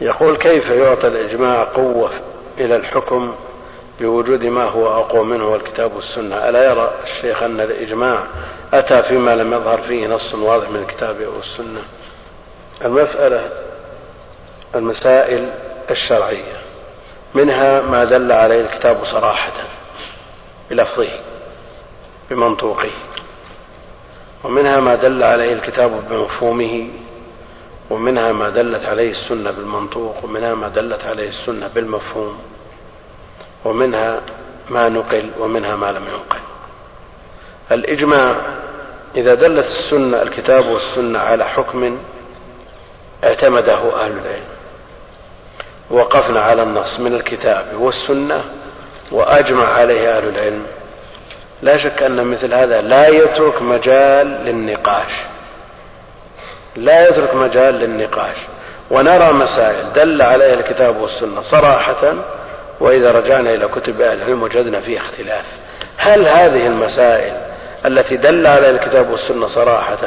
يقول كيف يعطى الإجماع قوة إلى الحكم بوجود ما هو أقوى منه الكتاب والسنة؟ ألا يرى الشيخ أن الإجماع أتى فيما لم يظهر فيه نص واضح من الكتاب أو السنة المسألة المسائل الشرعية منها ما دل عليه الكتاب صراحة بلفظه بمنطوقه ومنها ما دل عليه الكتاب بمفهومه ومنها ما دلت عليه السنة بالمنطوق ومنها ما دلت عليه السنة بالمفهوم ومنها ما نقل ومنها ما لم ينقل. الإجماع إذا دلت السنة الكتاب والسنة على حكم اعتمده أهل العلم وقفنا على النص من الكتاب والسنة وأجمع عليه أهل العلم لا شك أن مثل هذا لا يترك مجال للنقاش. لا يترك مجال للنقاش. ونرى مسائل دل عليها الكتاب والسنة صراحة وإذا رجعنا إلى كتب أهل العلم وجدنا فيها اختلاف. هل هذه المسائل التي دل عليها الكتاب والسنة صراحة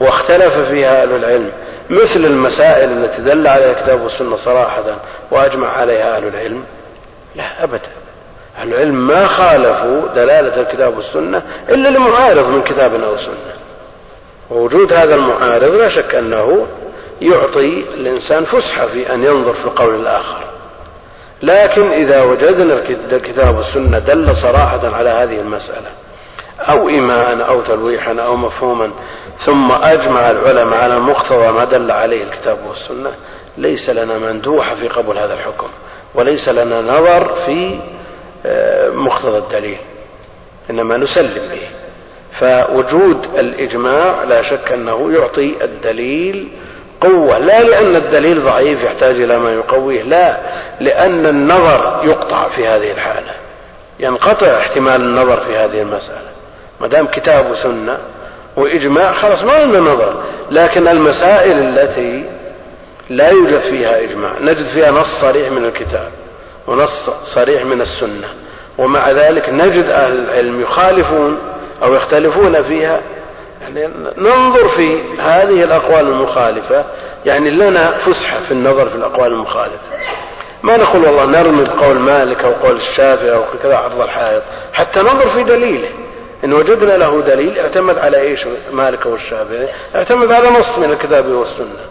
واختلف فيها أهل العلم مثل المسائل التي دل عليها الكتاب والسنة صراحة وأجمع عليها أهل العلم؟ لا أبدا. أهل العلم ما خالفوا دلالة الكتاب والسنة إلا لمعارض من كتاب أو سنة. ووجود هذا المعارض لا شك أنه يعطي الإنسان فسحة في أن ينظر في القول الآخر. لكن إذا وجدنا الكتاب والسنة دل صراحة على هذه المسألة أو إيماء أو تلويحا أو مفهوما ثم أجمع العلماء على مقتضى ما دل عليه الكتاب والسنة ليس لنا مندوحة في قبول هذا الحكم وليس لنا نظر في آه، مقتضى الدليل إنما نسلم به. فوجود الإجماع لا شك أنه يعطي الدليل قوة لا لأن الدليل ضعيف يحتاج إلى ما يقويه لا لأن النظر يقطع في هذه الحالة ينقطع احتمال النظر في هذه المسألة. ما دام كتاب وسنة وإجماع خلاص ما لنا نظر لكن المسائل التي لا يوجد فيها إجماع نجد فيها نص صريح من الكتاب ونص صريح من السنة ومع ذلك نجد أهل العلم يخالفون أو يختلفون فيها يعني ننظر في هذه الأقوال المخالفة يعني لنا فسحة في النظر في الأقوال المخالفة. ما نقول والله نرمي بقول مالك أو قول الشافعي أو كذا عرض الحائط حتى ننظر في دليله. إن وجدنا له دليل اعتمد على إيش مالك والشافعي؟ اعتمد على نص من الكتاب والسنة.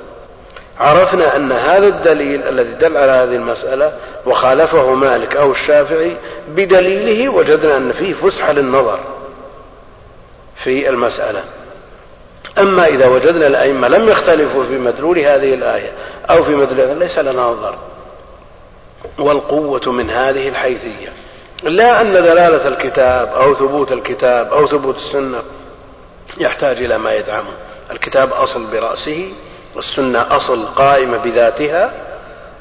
عرفنا أن هذا الدليل الذي دل على هذه المسألة وخالفه مالك أو الشافعي بدليله وجدنا أن فيه فسحة للنظر. في المسألة. أما إذا وجدنا الأئمة لم يختلفوا في مدلول هذه الآية أو في مدلول ليس لنا نظر. والقوة من هذه الحيثية. لا أن دلالة الكتاب أو ثبوت الكتاب أو ثبوت السنة يحتاج إلى ما يدعمه. الكتاب أصل برأسه والسنة أصل قائمة بذاتها.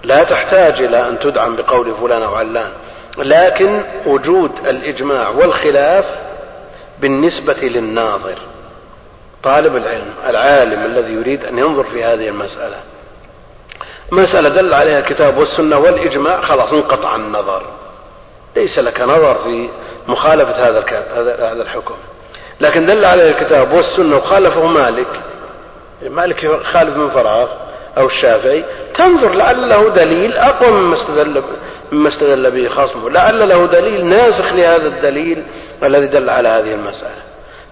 لا تحتاج إلى أن تدعم بقول فلان أو علان. لكن وجود الإجماع والخلاف بالنسبة للناظر طالب العلم العالم الذي يريد أن ينظر في هذه المسألة. مسألة دل عليها الكتاب والسنة والإجماع خلاص انقطع النظر. ليس لك نظر في مخالفة هذا هذا الحكم. لكن دل عليه الكتاب والسنة وخالفه مالك. مالك خالف من فراغ أو الشافعي. تنظر لعل له دليل أقوى مما استدل مما استدل به خصمه لعل له دليل ناسخ لهذا الدليل الذي دل على هذه المسألة.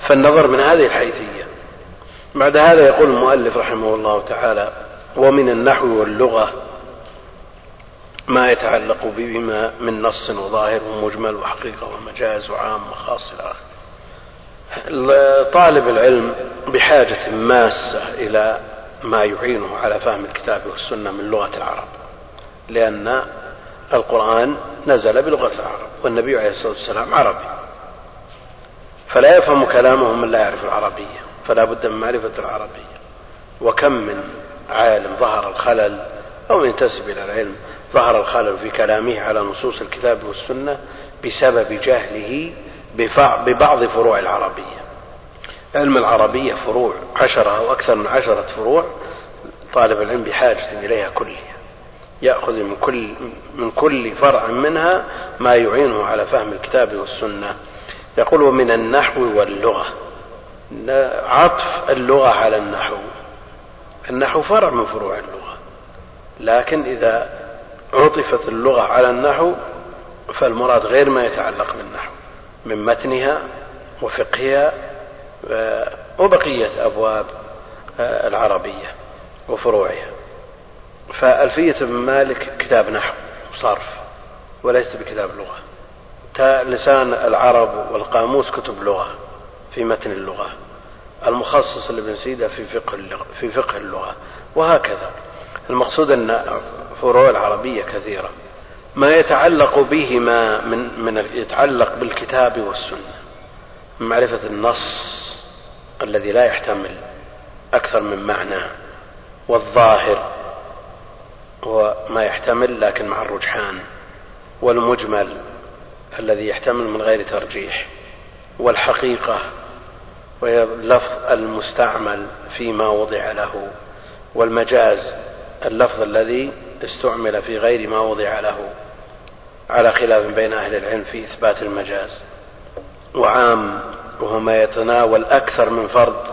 فالنظر من هذه الحيثية. بعد هذا يقول المؤلف رحمه الله تعالى ومن النحو واللغة ما يتعلق بهما من نص وظاهر ومجمل وحقيقة ومجاز وعام وخاص إلى آخره. طالب العلم بحاجة ماسة إلى ما يعينه على فهم الكتاب والسنة من لغة العرب. لأن القرآن نزل بلغة العرب والنبي عليه الصلاة والسلام عربي. فلا يفهم كلامه من لا يعرف العربية فلا بد من معرفة العربية. وكم من عالم ظهر الخلل أو ينتسب إلى العلم ظهر الخلل في كلامه على نصوص الكتاب والسنة بسبب جهله ببعض فروع العربية. علم العربية فروع عشرة أو أكثر من عشرة فروع طالب العلم بحاجة إليها كلها. يأخذ من كل من كل فرع منها ما يعينه على فهم الكتاب والسنة. يقول ومن النحو واللغة. عطف اللغة على النحو. النحو فرع من فروع اللغة. لكن إذا عطفت اللغة على النحو فالمراد غير ما يتعلق بالنحو من متنها وفقهها وبقية أبواب العربية وفروعها. فألفية ابن مالك كتاب نحو صرف وليس بكتاب لغة. لسان العرب والقاموس كتب لغة في متن اللغة. المخصص لابن سيدة في فقه اللغة, في فقه اللغة. وهكذا. المقصود أن فروع العربية كثيرة. ما يتعلق بهما من, من يتعلق بالكتاب والسنة. معرفة النص الذي لا يحتمل أكثر من معنى والظاهر هو ما يحتمل لكن مع الرجحان والمجمل الذي يحتمل من غير ترجيح والحقيقة وهي اللفظ المستعمل فيما وضع له والمجاز اللفظ الذي استعمل في غير ما وضع له على خلاف بين أهل العلم في إثبات المجاز وعام وهو ما يتناول أكثر من فرد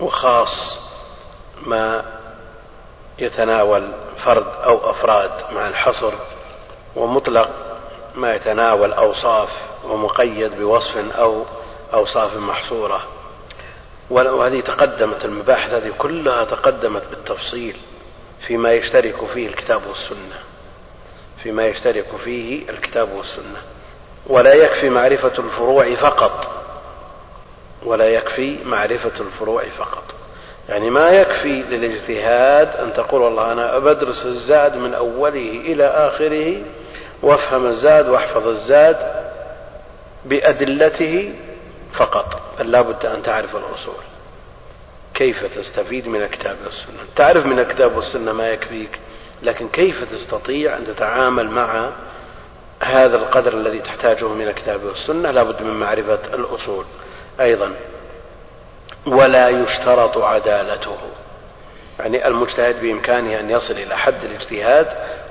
وخاص ما يتناول فرد أو أفراد مع الحصر ومطلق ما يتناول أوصاف ومقيد بوصف أو أوصاف محصورة. وهذه تقدمت المباحث هذه كلها تقدمت بالتفصيل فيما يشترك فيه الكتاب والسنة. فيما يشترك فيه الكتاب والسنة. ولا يكفي معرفة الفروع فقط. ولا يكفي معرفة الفروع فقط. يعني ما يكفي للاجتهاد أن تقول والله أنا بدرس الزاد من أوله إلى آخره وأفهم الزاد وأحفظ الزاد بأدلته فقط بل لا بد أن تعرف الأصول. كيف تستفيد من الكتاب والسنة؟ تعرف من الكتاب والسنة ما يكفيك لكن كيف تستطيع أن تتعامل مع هذا القدر الذي تحتاجه من الكتاب والسنة؟ لا بد من معرفة الأصول. أيضا ولا يشترط عدالته. يعني المجتهد بإمكانه أن يصل إلى حد الاجتهاد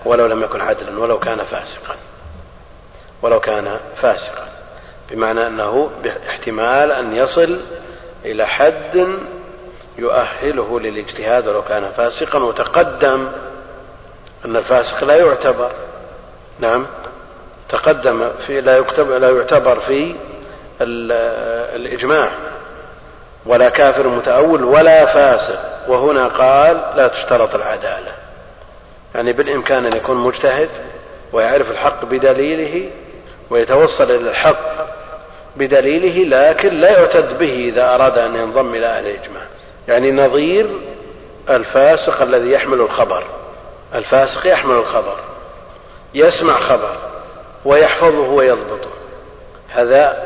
ولو لم يكن عدلا ولو كان فاسقا. ولو كان فاسقا. بمعنى أنه باحتمال أن يصل إلى حد يؤهله للاجتهاد ولو كان فاسقا. وتقدم أن الفاسق لا يعتبر نعم تقدم في لا يكتب لا يعتبر في الإجماع. ولا كافر متأول ولا فاسق. وهنا قال لا تشترط العدالة. يعني بالإمكان أن يكون مجتهد ويعرف الحق بدليله ويتوصل إلى الحق بدليله لكن لا يعتد به إذا أراد أن ينضم إلى أهل الإجماع. يعني نظير الفاسق الذي يحمل الخبر. الفاسق يحمل الخبر يسمع خبر ويحفظه ويضبطه. هذا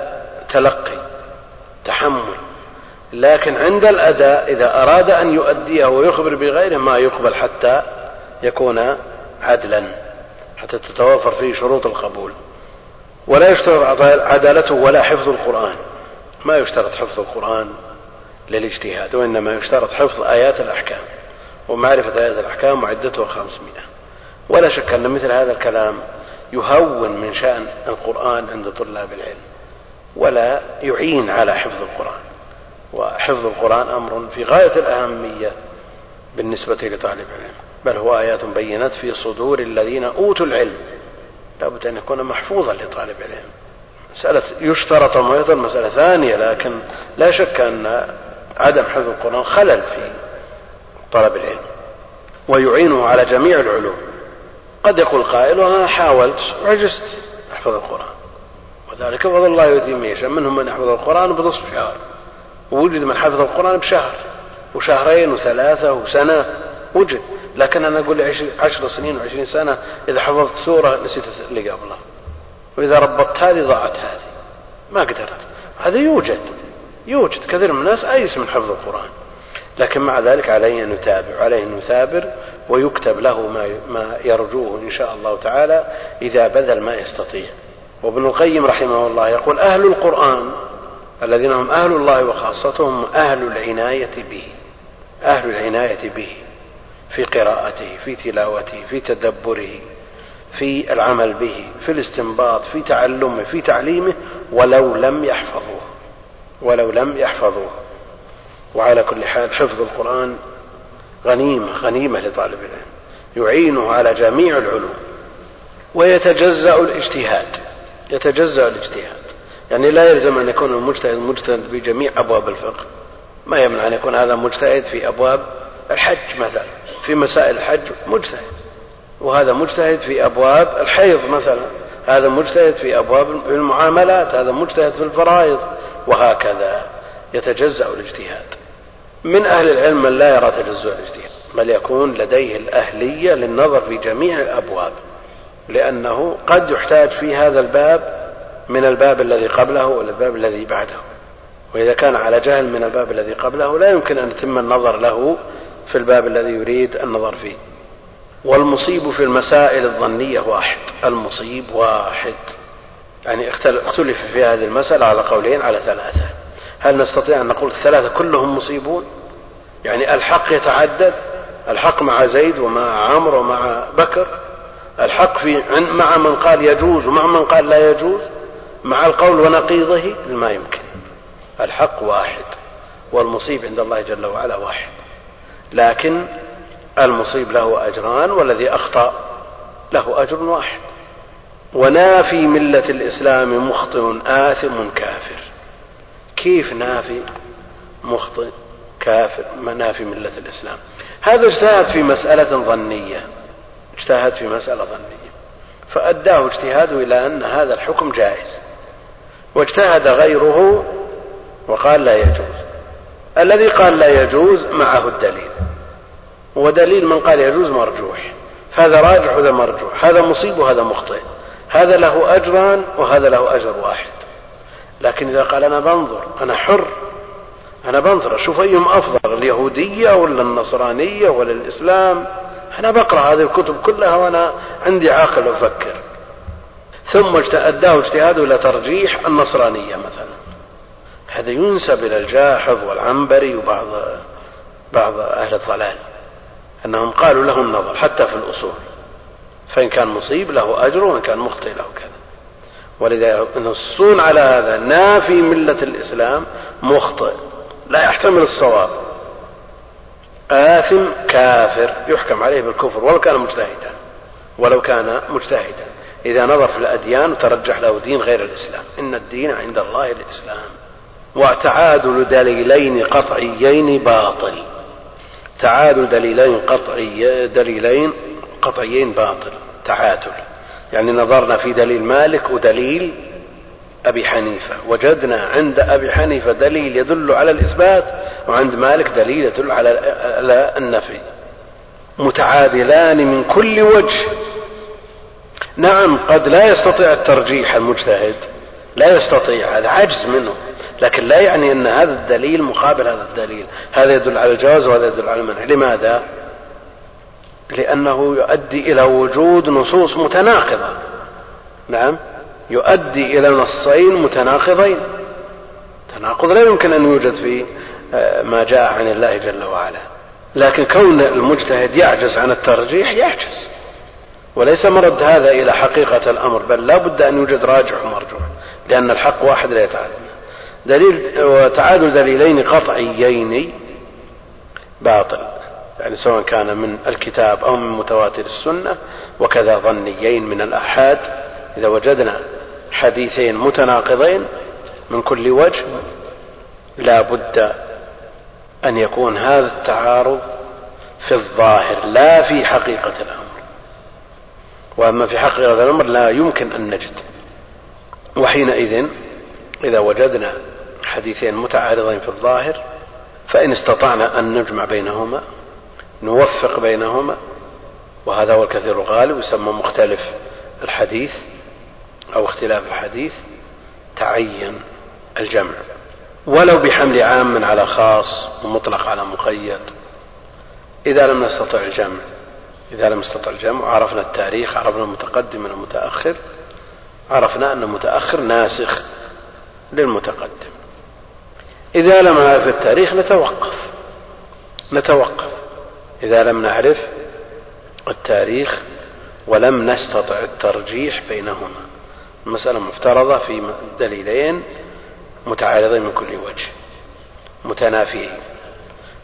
تلقي تحمل. لكن عند الأداء إذا أراد أن يؤديه ويخبر بغيره ما يقبل حتى يكون عدلا حتى تتوافر فيه شروط القبول. ولا يشترط عدالته ولا حفظ القرآن. ما يشترط حفظ القرآن للاجتهاد وإنما يشترط حفظ آيات الأحكام. ومعرفة آيات الأحكام وعدتها خمسمائة. ولا شك أن مثل هذا الكلام يهون من شأن القرآن عند طلاب العلم ولا يعين على حفظ القرآن. وحفظ القرآن أمر في غاية الأهمية بالنسبة لطالب العلم. بل هو آيات بينات في صدور الذين أوتوا العلم. لابد أن يكون محفوظا لطالب العلم. مسألة يشترط ويضل مسألة ثانية لكن لا شك أن عدم حفظ القرآن خلل في طلب العلم ويعينه على جميع العلوم. قد يقول قائل وأنا حاولت وعجزت أحفظ القرآن. وذلك فضل الله يؤتي من يشاء منهم من يحفظ القرآن بنصف شهر. ووجد من حفظ القرآن بشهر وشهرين وثلاثة وسنة. وجد. لكن أنا أقول عشر سنين وعشرين سنة إذا حفظت سورة نسيت اللي قبلها. وإذا ربطت هذه ضاعت هذه. ما قدرت. هذا يوجد. يوجد. كثير من الناس أيس من حفظ القرآن. لكن مع ذلك عليه أن يتابع عليه أن يثابر ويكتب له ما ما يرجوه إن شاء الله تعالى إذا بذل ما يستطيع. وابن القيم رحمه الله يقول أهل القرآن الذين هم أهل الله وخاصتهم أهل العناية به أهل العناية به في قراءته في تلاوته في تدبره في العمل به في الاستنباط في تعلمه في تعليمه ولو لم يحفظوه ولو لم يحفظوه. وعلى كل حال حفظ القرآن غنيمة غنيمة لطالب العلم يعينه على جميع العلوم ويتجزأ الاجتهاد يتجزأ الاجتهاد. يعني لا يلزم أن يكون المجتهد مجتهد في جميع أبواب الفقه. ما يمنع أن يكون هذا مجتهد في أبواب الحج مثلا. في مسائل الحج مجتهد. وهذا مجتهد في أبواب الحيض مثلا. هذا مجتهد في أبواب المعاملات. هذا مجتهد في الفرائض. وهكذا يتجزأ الاجتهاد. من أهل العلم من لا يرى تجزؤ الاجتهاد. بل يكون لديه الأهلية للنظر في جميع الأبواب. لأنه قد يحتاج في هذا الباب من الباب الذي قبله والى الباب الذي بعده. وإذا كان على جهل من الباب الذي قبله لا يمكن أن يتم النظر له في الباب الذي يريد النظر فيه. والمصيب في المسائل الظنية واحد. المصيب واحد. يعني اختلف في هذه المسألة على قولين على ثلاثة. هل نستطيع أن نقول الثلاثة كلهم مصيبون؟ يعني الحق يتعدد. الحق مع زيد ومع عمرو ومع بكر. الحق في مع من قال يجوز ومع من قال لا يجوز. مع القول ونقيضه ما يمكن. الحق واحد والمصيب عند الله جل وعلا واحد. لكن المصيب له أجران والذي أخطأ له أجر واحد. ونافي ملة الإسلام مخطئ آثم كافر. كيف نافي مخطئ كافر؟ نافي ملة الإسلام. هذا اجتهد في مسألة ظنية. اجتهد في مسألة ظنية. فأداه اجتهاده إلى أن هذا الحكم جائز. واجتهد غيره وقال لا يجوز. الذي قال لا يجوز معه الدليل. ودليل من قال يجوز مرجوح. فهذا راجح وهذا مرجوح. هذا مصيب وهذا مخطئ. هذا له أجران وهذا له أجر واحد. لكن إذا قال أنا بنظر أنا حر أنا بنظر أشوف أيهم أفضل اليهودية ولا النصرانية ولا الإسلام؟ أنا بقرأ هذه الكتب كلها وأنا عندي عاقل أفكر. ثم أداه اجتهاده إلى ترجيح النصرانية مثلا. هذا ينسب إلى الجاحظ والعنبري وبعض بعض أهل الضلال أنهم قالوا له النظر حتى في الأصول فإن كان مصيب له أجر وإن كان مخطئ له كذا. ولذا ينصون على هذا نافي ملة الإسلام مخطئ لا يحتمل الصواب. آثم كافر يحكم عليه بالكفر ولو كان مجتهدا ولو كان مجتهدا. إذا نظر في الأديان وترجح له دين غير الإسلام. إن الدين عند الله الإسلام. وتعادل دليلين قطعيين باطل. تعادل دليلين قطعي دليلين قطعيين باطل. تعادل. يعني نظرنا في دليل مالك ودليل أبي حنيفة. وجدنا عند أبي حنيفة دليل يدل على الإثبات وعند مالك دليل يدل على النفي. متعادلان من كل وجه. نعم قد لا يستطيع الترجيح المجتهد. لا يستطيع هذا عجز منه. لكن لا يعني أن هذا الدليل مقابل هذا الدليل. هذا يدل على الجواز وهذا يدل على المنع. لماذا؟ لأنه يؤدي إلى وجود نصوص متناقضة. نعم يؤدي إلى نصين متناقضين. تناقض لا يمكن أن يوجد في آه، ما جاء عن الله جل وعلا. لكن كون المجتهد يعجز عن الترجيح يعجز. وليس مرد هذا إلى حقيقة الأمر بل لا بد أن يوجد راجح ومرجوح لأن الحق واحد لا يتعدد دليل وتعادل دليلين قطعيين باطل يعني سواء كان من الكتاب أو من متواتر السنة وكذا ظنيين من الآحاد. إذا وجدنا حديثين متناقضين من كل وجه لا بد أن يكون هذا التعارض في الظاهر لا في حقيقة الأمر. وأما في حقيقه الأمر لا يمكن أن نجد. وحينئذ إذا وجدنا حديثين متعارضين في الظاهر فإن استطعنا أن نجمع بينهما نوفق بينهما وهذا هو الكثير الغالب يسمى مختلف الحديث أو اختلاف الحديث تعين الجمع. ولو بحمل عام على خاص ومطلق على مقيد إذا لم نستطع الجمع إذا لم نستطع الجمع عرفنا التاريخ عرفنا المتقدم من المتأخر عرفنا أن المتأخر ناسخ للمتقدم. إذا لم نعرف التاريخ نتوقف. نتوقف. إذا لم نعرف التاريخ ولم نستطع الترجيح بينهما. المسألة مفترضة في دليلين متعارضين من كل وجه. متنافيين.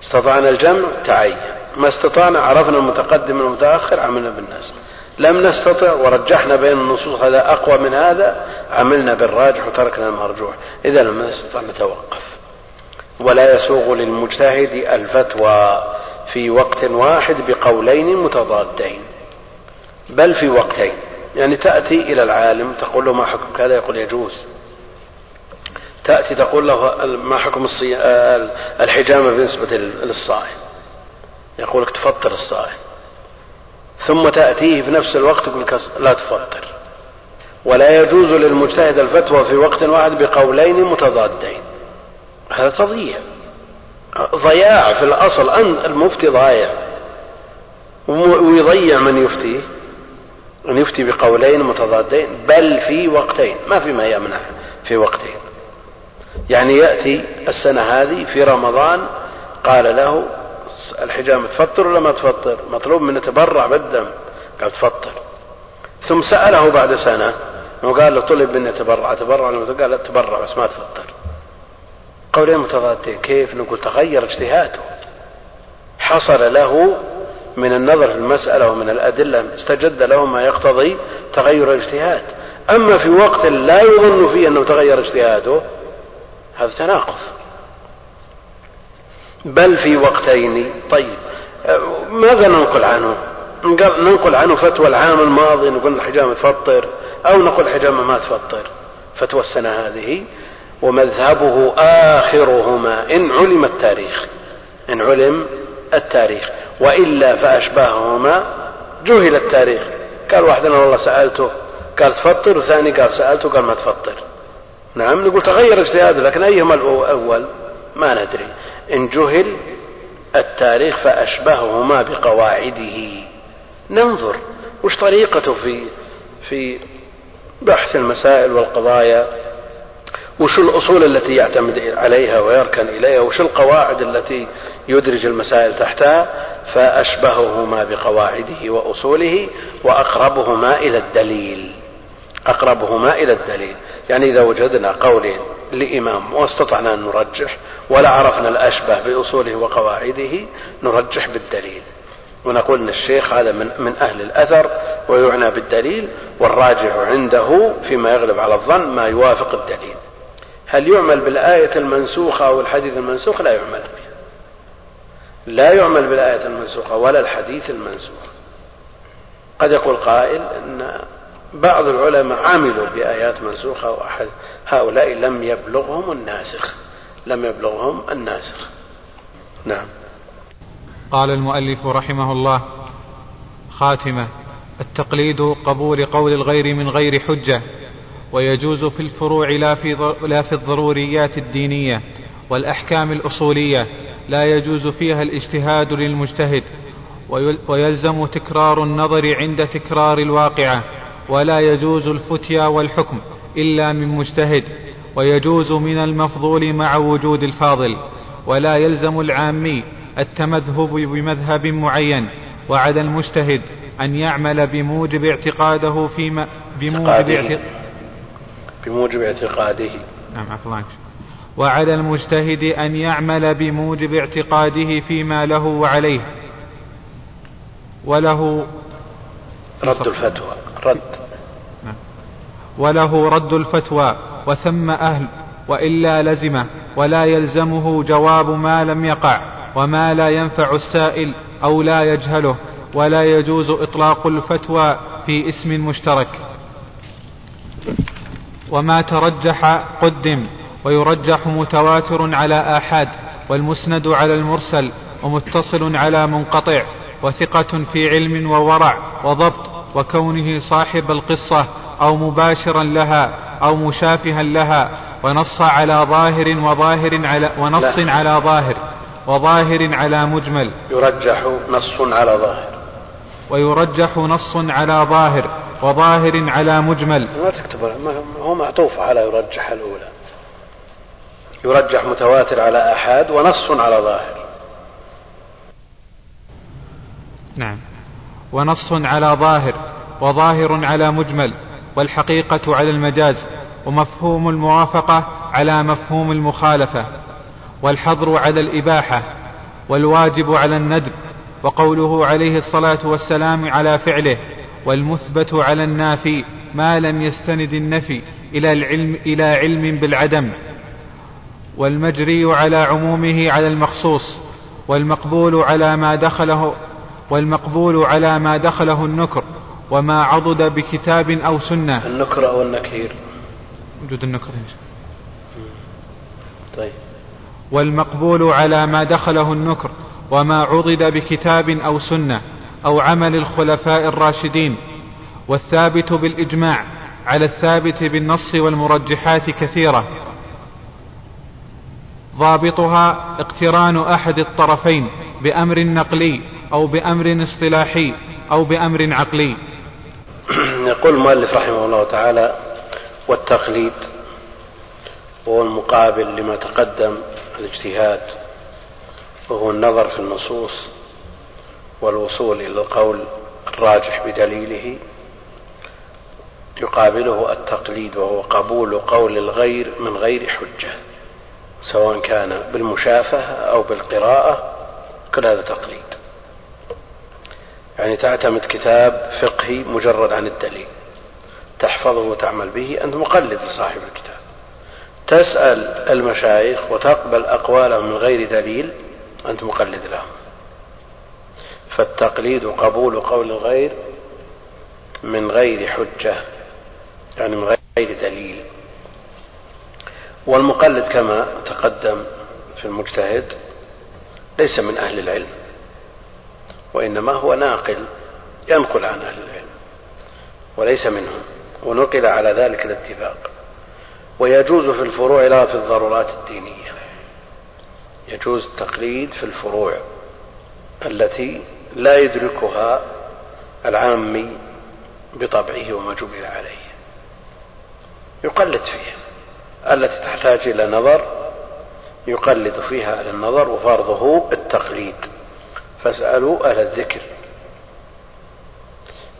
استطعنا الجمع تعين. ما استطعنا عرفنا المتقدم من المتأخر عملنا بالناس. لم نستطع ورجحنا بين النصوص هذا أقوى من هذا عملنا بالراجح وتركنا المرجوح. إذا لم نستطع نتوقف. ولا يسوغ للمجتهد الفتوى في وقت واحد بقولين متضادين بل في وقتين. يعني تأتي إلى العالم تقول له ما حكم كذا يقول يجوز. تأتي تقول له ما حكم الحجامة بالنسبة للصائم. يقول لك تفطر الصائم. ثم تأتيه في نفس الوقت يقول لك لا تفطر. ولا يجوز للمجتهد الفتوى في وقت واحد بقولين متضادين. هذا تضييع. ضياع في الأصل. أن المفتي ضايع. ويضيع من يفتيه. أن يفتي بقولين متضادين. بل في وقتين. ما في ما يمنع في وقتين. يعني يأتي السنة هذه في رمضان قال له الحجامة تفطر ولا ما تفطر؟ مطلوب منه يتبرع بالدم. قال تفطر. ثم سأله بعد سنة وقال له طلب مني يتبرع تبرع قال تبرع بس ما تفطر. قولين متضادين. كيف؟ نقول تغير اجتهاده. حصل له من النظر في المسألة ومن الأدلة استجد له ما يقتضي تغير الاجتهاد. أما في وقت لا يظن فيه أنه تغير اجتهاده هذا تناقض. بل في وقتين. طيب ماذا ننقل عنه؟ ننقل عنه فتوى العام الماضي نقول الحجامة تفطر أو نقول الحجامة ما تفطر. فتوى السنة هذه ومذهبه آخرهما إن علم التاريخ إن علم التاريخ. وإلا فأشباههما جهل التاريخ. قال واحد أنا والله سألته قال تفطر وثاني قال سألته قال ما تفطر. نعم نقول تغير اجتهاده لكن أيهما الأول؟ ما ندري. إن جهل التاريخ فأشبههما بقواعده. ننظر وش طريقته في في بحث المسائل والقضايا وش الأصول التي يعتمد عليها ويركن إليها وش القواعد التي يدرج المسائل تحتها فأشبههما بقواعده وأصوله وأقربهما إلى الدليل. أقربهما إلى الدليل. يعني إذا وجدنا قولين لإمام واستطعنا أن نرجح ولا عرفنا الأشبه بأصوله وقواعده نرجح بالدليل. ونقول إن الشيخ هذا من, من أهل الأثر ويعنى بالدليل والراجح عنده فيما يغلب على الظن ما يوافق الدليل. هل يعمل بالآية المنسوخة أو الحديث المنسوخ؟ لا يعمل بها. لا يعمل بالآية المنسوخة ولا الحديث المنسوخ. قد يقول قائل أن بعض العلماء عملوا بآيات منسوخة وأحد هؤلاء لم يبلغهم الناسخ لم يبلغهم الناسخ. نعم. قال المؤلف رحمه الله خاتمة التقليد قبول قول الغير من غير حجة ويجوز في الفروع لا في, لا في الضروريات الدينية والأحكام الأصولية لا يجوز فيها الاجتهاد للمجتهد ويلزم تكرار النظر عند تكرار الواقعة. ولا يجوز الفتيا والحكم إلا من مجتهد ويجوز من المفضول مع وجود الفاضل ولا يلزم العامي التمذهب بمذهب معين وعلى المجتهد أن يعمل بموجب اعتقاده فيما بموجب اعتقاده. بموجب اعتقاده. نعم عفوا وعلى المجتهد أن يعمل بموجب اعتقاده فيما له وعليه. وله رد الفتوى. رد. نعم. وله رد الفتوى وثم أهل وإلا لزمه ولا يلزمه جواب ما لم يقع وما لا ينفع السائل أو لا يجهله ولا يجوز إطلاق الفتوى في اسم مشترك. وما ترجح قدم ويرجح متواتر على آحاد والمسند على المرسل ومتصل على منقطع وثقة في علم وورع وضبط وكونه صاحب القصة أو مباشرا لها أو مشافها لها ونص على ظاهر وظاهر على ونص لا. على ظاهر وظاهر على مجمل. يرجح نص على ظاهر. ويرجح نص على ظاهر وظاهر على مجمل. ما تكتب هو معطوف على يرجح الأولى. يرجح متواتر على أحد ونص على ظاهر. نعم. ونص على ظاهر وظاهر على مجمل والحقيقة على المجاز ومفهوم الموافقة على مفهوم المخالفة والحظر على الإباحة والواجب على الندب وقوله عليه الصلاة والسلام على فعله والمثبت على النافي ما لم يستند النفي إلى العلم إلى علم بالعدم والمجري على عمومه على المخصوص والمقبول على ما دخله والمقبول على ما دخله النكر وما عضد بكتاب أو سنة. النكر أو النكير. وجود النكر طيب. والمقبول على ما دخله النكر وما عضد بكتاب أو سنة أو عمل الخلفاء الراشدين. والثابت بالإجماع على الثابت بالنص والمرجحات كثيرة. ضابطها اقتران أحد الطرفين بأمر نقلي أو بأمر اصطلاحي أو بأمر عقلي. يقول المؤلف رحمه الله تعالى والتقليد وهو المقابل لما تقدم الاجتهاد وهو النظر في النصوص والوصول إلى القول الراجح بدليله يقابله التقليد وهو قبول قول الغير من غير حجة سواء كان بالمشافهة أو بالقراءة كل هذا تقليد. يعني تعتمد كتاب فقهي مجرد عن الدليل. تحفظه وتعمل به أنت مقلد لصاحب الكتاب. تسأل المشايخ وتقبل أقوالهم من غير دليل أنت مقلد لهم. فالتقليد قبول قول الغير من غير حجة يعني من غير دليل. والمقلد كما تقدم في المجتهد ليس من أهل العلم. وإنما هو ناقل ينقل عن أهل العلم وليس منهم ونقل على ذلك الاتفاق. ويجوز في الفروع لا في الضرورات الدينية. يجوز التقليد في الفروع التي لا يدركها العامي بطبعه وما جبل عليه. يقلد فيها التي تحتاج إلى نظر يقلد فيها النظر وفرضه التقليد. فاسألوا أهل الذكر.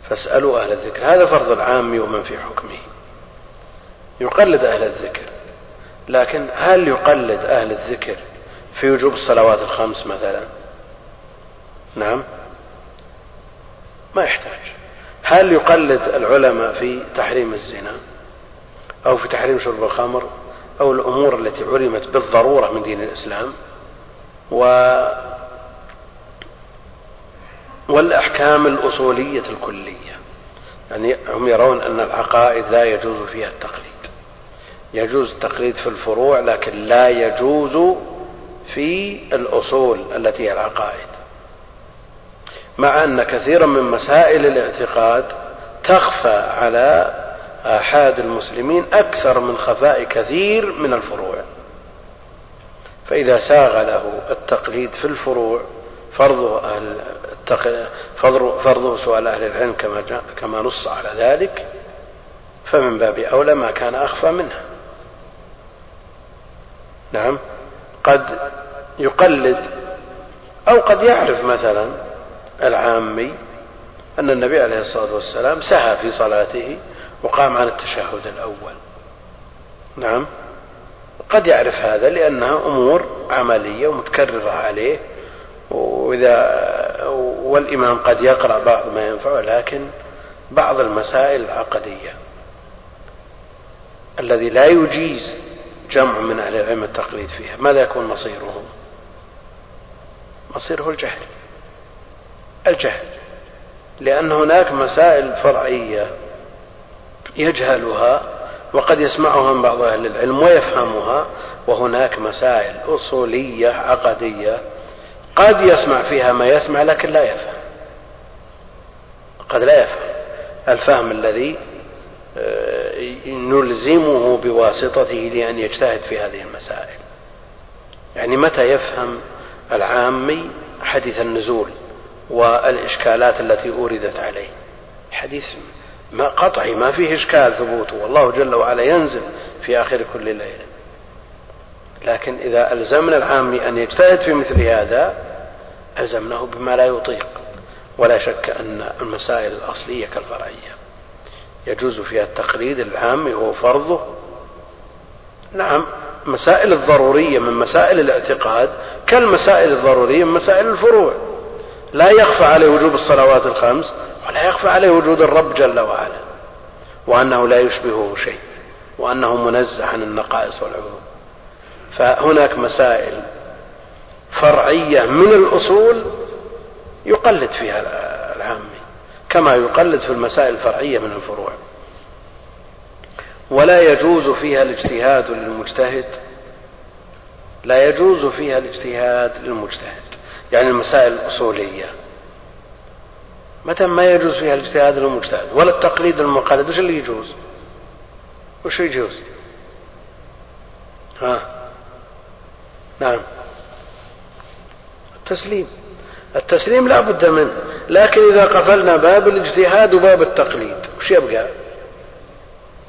فاسألوا أهل الذكر. هذا فرض العام ومن في حكمه. يقلد أهل الذكر. لكن هل يقلد أهل الذكر في وجوب الصلوات الخمس مثلا؟ نعم. ما يحتاج. هل يقلد العلماء في تحريم الزنا؟ أو في تحريم شرب الخمر؟ أو الأمور التي علمت بالضرورة من دين الإسلام؟ و والأحكام الأصولية الكلية. يعني هم يرون أن العقائد لا يجوز فيها التقليد. يجوز التقليد في الفروع لكن لا يجوز في الأصول التي هي العقائد. مع أن كثيرا من مسائل الاعتقاد تخفى على آحاد المسلمين أكثر من خفاء كثير من الفروع. فإذا ساغ له التقليد في الفروع فرضه أهل فرضه سؤال أهل العلم كما, كما نص على ذلك فمن باب أولى ما كان أخفى منها. نعم. قد يقلد أو قد يعرف مثلا العامي أن النبي عليه الصلاة والسلام سهى في صلاته وقام عن التشهد الأول. نعم. قد يعرف هذا لأنها أمور عملية ومتكررة عليه وإذا والإمام قد يقرأ بعض ما ينفعه لكن بعض المسائل العقدية الذي لا يجيز جمع من أهل العلم التقليد فيها. ماذا يكون مصيره؟ مصيره الجهل. الجهل. لأن هناك مسائل فرعية يجهلها وقد يسمعها من بعض أهل العلم ويفهمها وهناك مسائل أصولية عقدية قد يسمع فيها ما يسمع لكن لا يفهم. قد لا يفهم. الفهم الذي آه، نلزمه بواسطته لأن يجتهد في هذه المسائل. يعني متى يفهم العامي حديث النزول والإشكالات التي أوردت عليه؟ حديث ما قطعي ما فيه إشكال ثبوته والله جل وعلا ينزل في آخر كل ليلة. لكن إذا ألزمنا العامي أن يجتهد في مثل هذا ألزمناه بما لا يطيق. ولا شك أن المسائل الأصلية كالفرعية. يجوز فيها التقليد العام وهو فرضه. نعم مسائل الضرورية من مسائل الاعتقاد كالمسائل الضرورية من مسائل الفروع. لا يخفى عليه وجوب الصلوات الخمس ولا يخفى عليه وجود الرب جل وعلا. وأنه لا يشبهه شيء وأنه منزه عن النقائص والعيوب. فهناك مسائل فرعية من الأصول يقلد فيها العامي كما يقلد في المسائل الفرعية من الفروع. ولا يجوز فيها الاجتهاد للمجتهد لا يجوز فيها الاجتهاد للمجتهد يعني المسائل الأصولية. متى ما يجوز فيها الاجتهاد للمجتهد؟ ولا التقليد للمقلد وش اللي يجوز؟ وش يجوز؟ ها؟ نعم. التسليم. التسليم لا بد منه لكن إذا قفلنا باب الاجتهاد وباب التقليد وش يبقى؟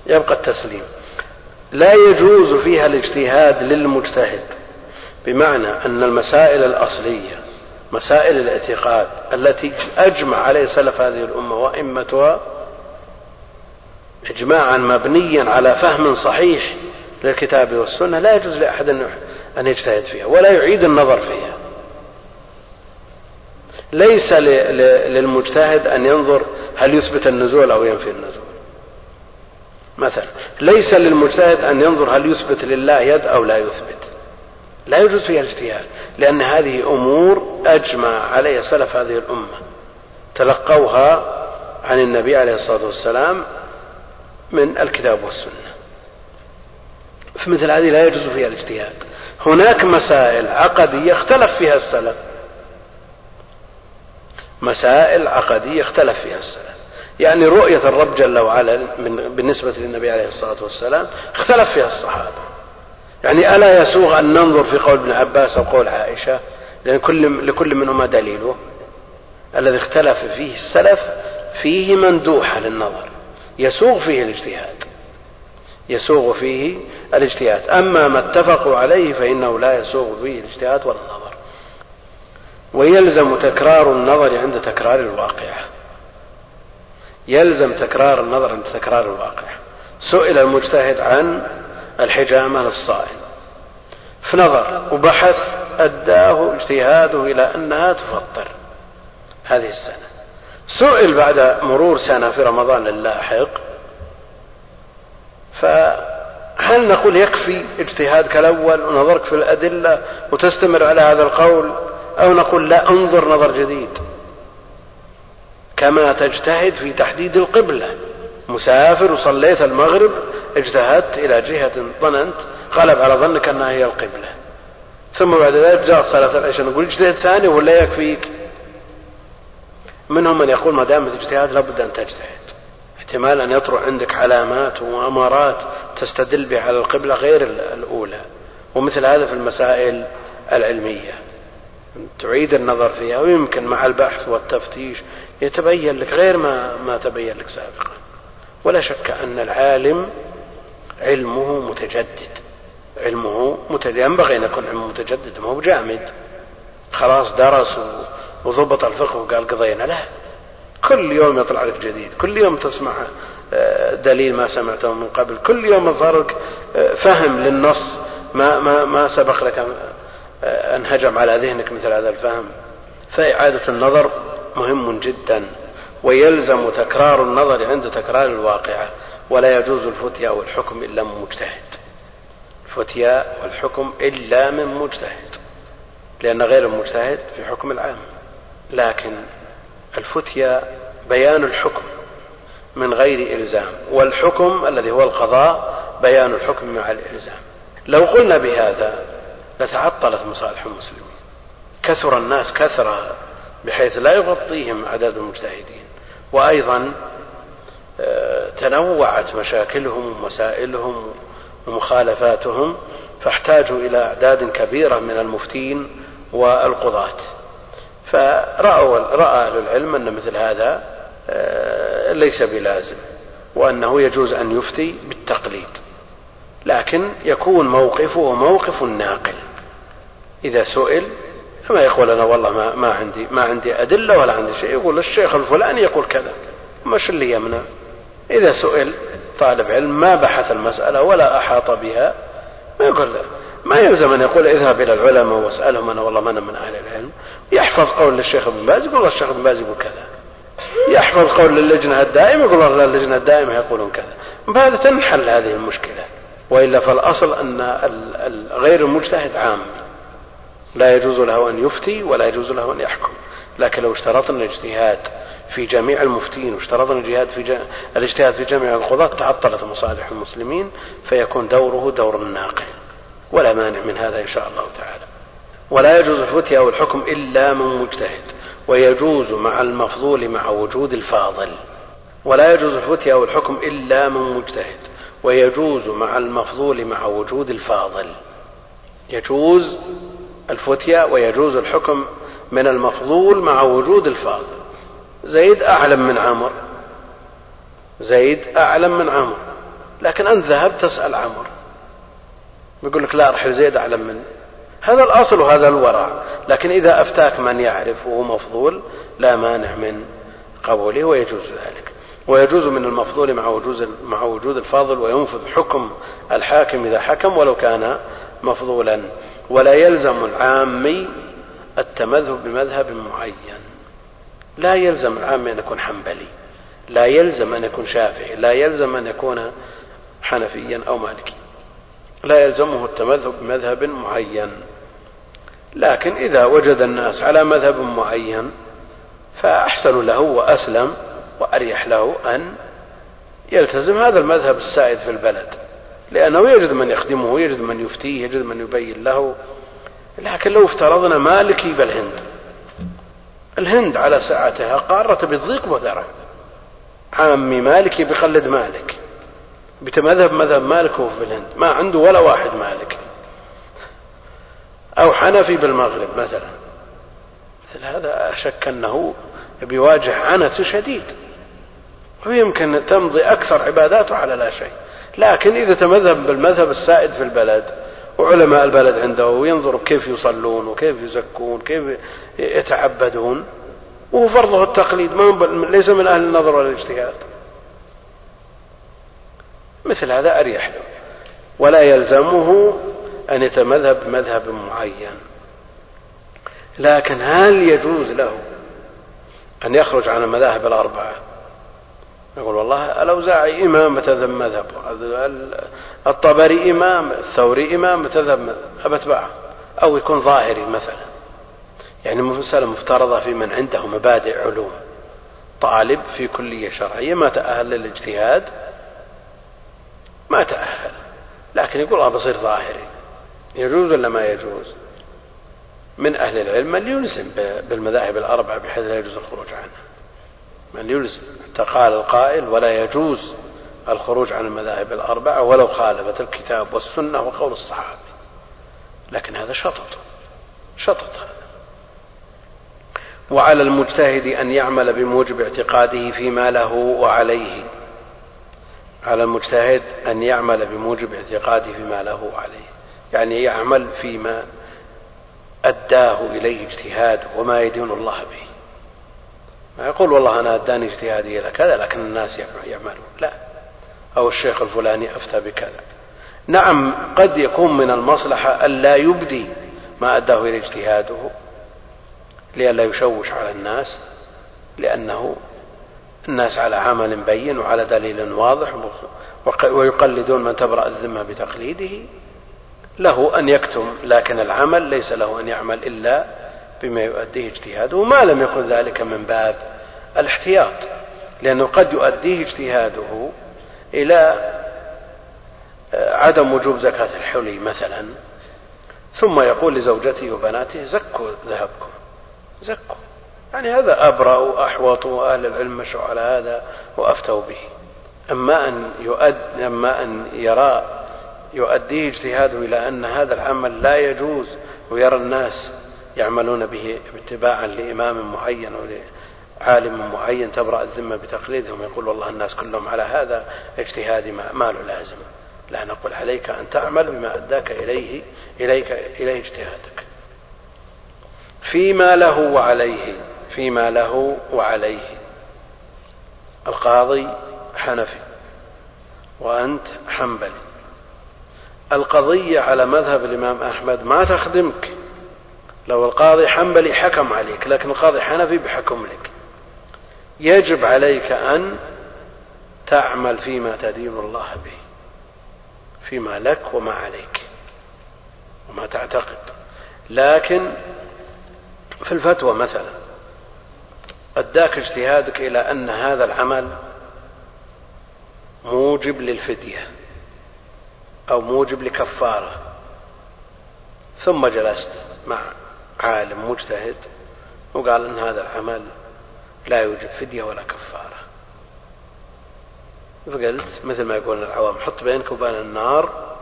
يبقى التسليم. لا يجوز فيها الاجتهاد للمجتهد بمعنى أن المسائل الأصلية مسائل الاعتقاد التي أجمع عليه سلف هذه الأمة وأئمتها إجماعا مبنيا على فهم صحيح للكتاب والسنة لا يجوز لأحد أن يجتهد فيها ولا يعيد النظر فيها. ليس للمجتهد أن ينظر هل يثبت النزول أو ينفي النزول. مثلا ليس للمجتهد أن ينظر هل يثبت لله يد أو لا يثبت. لا يجوز فيها الاجتهاد لأن هذه أمور أجمع عليها سلف هذه الأمة. تلقوها عن النبي عليه الصلاة والسلام من الكتاب والسنة. في مثل هذه لا يجوز فيها الاجتهاد. هناك مسائل عقدية اختلف فيها السلف. مسائل عقدية اختلف فيها السلف. يعني رؤية الرب جل وعلا بالنسبة للنبي عليه الصلاة والسلام اختلف فيها الصحابة. يعني ألا يسوغ أن ننظر في قول ابن عباس أو قول عائشة؟ لأن كل لكل منهما دليله الذي اختلف فيه السلف فيه مندوحة للنظر. يسوغ فيه الاجتهاد. يسوغ فيه الاجتهاد. أما ما اتفقوا عليه فإنه لا يسوغ فيه الاجتهاد ولا النظر. ويلزم تكرار النظر عند تكرار الواقعة يلزم تكرار النظر عند تكرار الواقعة سئل المجتهد عن الحجامة للصائم فنظر وبحث أداه اجتهاده إلى أنها تفطر. هذه السنة. سئل بعد مرور سنة في رمضان اللاحق فهل نقول يكفي اجتهادك الأول ونظرك في الأدلة وتستمر على هذا القول أو نقول لا انظر نظر جديد؟ كما تجتهد في تحديد القبلة. مسافر وصليت المغرب اجتهدت إلى جهة ظننت غلب على ظنك أنها هي القبلة. ثم بعد ذلك جاءت صلاة العشاء نقول اجتهد ثاني ولا يكفيك؟ منهم من يقول ما دامت اجتهاد لابد أن تجتهد. احتمال أن يطرأ عندك علامات وأمارات تستدل بها على القبلة غير الأولى ومثل هذا في المسائل العلمية. تعيد النظر فيها ويمكن مع البحث والتفتيش يتبين لك غير ما ما تبين لك سابقا. ولا شك أن العالم علمه متجدد. علمه متجدد. ينبغي أن يكون علمه متجدد ما هو جامد. خلاص درس وضبط الفقه وقال قضينا. لا. كل يوم يطلع لك جديد كل يوم تسمع آه، دليل ما سمعته من قبل كل يوم يظهر لك آه، فهم للنص ما ما ما سبق لك آه، أن هجم على ذهنك مثل هذا الفهم. فإعادة النظر مهم جدا ويلزم تكرار النظر عند تكرار الواقعة ولا يجوز الفتيا والحكم إلا من مجتهد. الفتيا والحكم إلا من مجتهد لأن غير المجتهد في حكم العام. لكن الفتيا بيان الحكم من غير إلزام والحكم الذي هو القضاء بيان الحكم مع الإلزام. لو قلنا بهذا لتعطلت مصالح المسلمين. كثر الناس كثرة بحيث لا يغطيهم عدد المجتهدين. وأيضا آه، تنوعت مشاكلهم ومسائلهم ومخالفاتهم فاحتاجوا إلى أعداد كبيرة من المفتين والقضاة. فرأوا رأى أهل العلم أن مثل هذا آه، ليس بلازم وأنه يجوز أن يفتي بالتقليد. لكن يكون موقفه موقف الناقل إذا سئل ما يقول أنا والله ما, ما عندي ما عندي أدلة ولا عندي شيء يقول الشيخ الفلاني يقول كذا. مش اللي يمنع؟ إذا سئل طالب علم ما بحث المسألة ولا أحاط بها ما يقول ما يلزم أن يقول اذهب إلى العلماء واسألهم أنا والله ما أنا من أهل العلم. يحفظ قول للشيخ ابن باز يقول الشيخ ابن باز يقول كذا. يحفظ قول للجنة الدائمة يقول والله اللجنة الدائمة يقولون كذا. بهذا تنحل هذه المشكلة. وإلا فالأصل أن غير المجتهد عام. لا يجوز له أن يفتي ولا يجوز له أن يحكم. لكن لو اشترطنا الاجتهاد في جميع المفتين واشترطنا الاجتهاد في الاجتهاد في جميع القضاة تعطلت مصالح المسلمين فيكون دوره دور الناقل. ولا مانع من هذا إن شاء الله تعالى. ولا يجوز الفتيا أو الحكم إلا من مجتهد ويجوز مع المفضول مع وجود الفاضل. ولا يجوز الفتيا أو الحكم إلا من مجتهد ويجوز مع المفضول مع وجود الفاضل. يجوز الفتيا ويجوز الحكم من المفضول مع وجود الفاضل. زيد أعلم من عمر. زيد أعلم من عمر. لكن أنت ذهبت تسأل عمر. يقول لك لا أرحل زيد أعلم مني هذا الأصل وهذا الورع. لكن إذا أفتاك من يعرف وهو مفضول لا مانع من قبوله ويجوز ذلك. ويجوز من المفضول مع وجود مع وجود الفاضل وينفذ حكم الحاكم إذا حكم ولو كان مفضولا. ولا يلزم العامي التمذهب بمذهب معين. لا يلزم العامي أن يكون حنبلي. لا يلزم أن يكون شافعي. لا يلزم أن يكون حنفيا أو مالكي لا يلزمه التمذهب بمذهب معين. لكن إذا وجد الناس على مذهب معين فأحسن له وأسلم وأريح له أن يلتزم هذا المذهب السائد في البلد. لأنه يجد من يخدمه يجد من يفتيه يجد من يبين له. لكن لو افترضنا مالكي بالهند. الهند على ساعتها قارة بالضيق وذرة. عامي مالكي بيقلد مالك. بتمذهب مذهب مالك هو في الهند ما عنده ولا واحد مالك. أو حنفي بالمغرب مثلا. مثل هذا أشك أنه بيواجه عنت شديد. ويمكن تمضي أكثر عباداته على لا شيء. لكن إذا تمذهب بالمذهب السائد في البلد وعلماء البلد عنده وينظروا كيف يصلون وكيف يزكون كيف يتعبدون وهو فرضه التقليد. ما ليس من أهل النظر والإجتهاد. مثل هذا أريح له. ولا يلزمه أن يتمذهب بمذهب معين. لكن هل يجوز له أن يخرج عن المذاهب الأربعة؟ يقول والله الأوزاعي إمام متذهب مذهب. الطبري إمام الثوري إمام متذهب مذهب أتبعه أو يكون ظاهري مثلا. يعني مسألة مفترضة في من عنده مبادئ علوم. طالب في كلية شرعية ما تأهل للاجتهاد ما تأهل لكن يقول أنا بصير ظاهري. يجوز ولا ما يجوز؟ من أهل العلم من يلزم بالمذاهب الأربعة بحيث لا يجوز الخروج عنها. من يلزم حتى قال القائل ولا يجوز الخروج عن المذاهب الأربعة ولو خالفت الكتاب والسنة وقول الصحابة. لكن هذا شطط. شطط هذا. وعلى المجتهد أن يعمل بموجب اعتقاده فيما له وعليه. على المجتهد أن يعمل بموجب اعتقاده فيما له عليه. يعني يعمل فيما أداه إليه اجتهاد وما يدين الله به. ما يقول والله أنا أداني اجتهادي إلى كذا لكن الناس يعملون. لا. أو الشيخ الفلاني أفتى بكذا. نعم قد يكون من المصلحة ألا يبدي ما أداه إلى اجتهاده لئلا يشوش على الناس لأنه الناس على عمل بين وعلى دليل واضح ويقلدون من تبرأ الذمة بتقليده. له أن يكتم لكن العمل ليس له أن يعمل إلا بما يؤديه اجتهاده. ما لم يكن ذلك من باب الاحتياط لأنه قد يؤديه اجتهاده إلى عدم وجوب زكاة الحلي مثلا. ثم يقول لزوجته وبناته زكوا ذهبكم زكوا. يعني هذا أبرأ وأحوط وأهل العلم مشوا على هذا وأفتوا به. أما أن يؤد أما أن يرى يؤديه اجتهاده إلى أن هذا العمل لا يجوز ويرى الناس يعملون به اتباعا لإمام معين أو معين تبرأ الذمة بتقليدهم. يقول والله الناس كلهم على هذا اجتهادي ما له لازم. لا نقول عليك أن تعمل بما أداك إليه إليك إليه اجتهادك. فيما له وعليه. فيما له وعليه. القاضي حنفي وأنت حنبلي. القضية على مذهب الإمام أحمد ما تخدمك. لو القاضي حنبلي حكم عليك لكن القاضي حنفي بحكم لك. يجب عليك أن تعمل فيما تدين الله به فيما لك وما عليك وما تعتقد. لكن في الفتوى مثلا أداك اجتهادك إلى أن هذا العمل موجب للفدية أو موجب لكفارة. ثم جلست مع عالم مجتهد وقال أن هذا العمل لا يوجب فدية ولا كفارة. فقلت مثل ما يقول العوام حط بينك وبين النار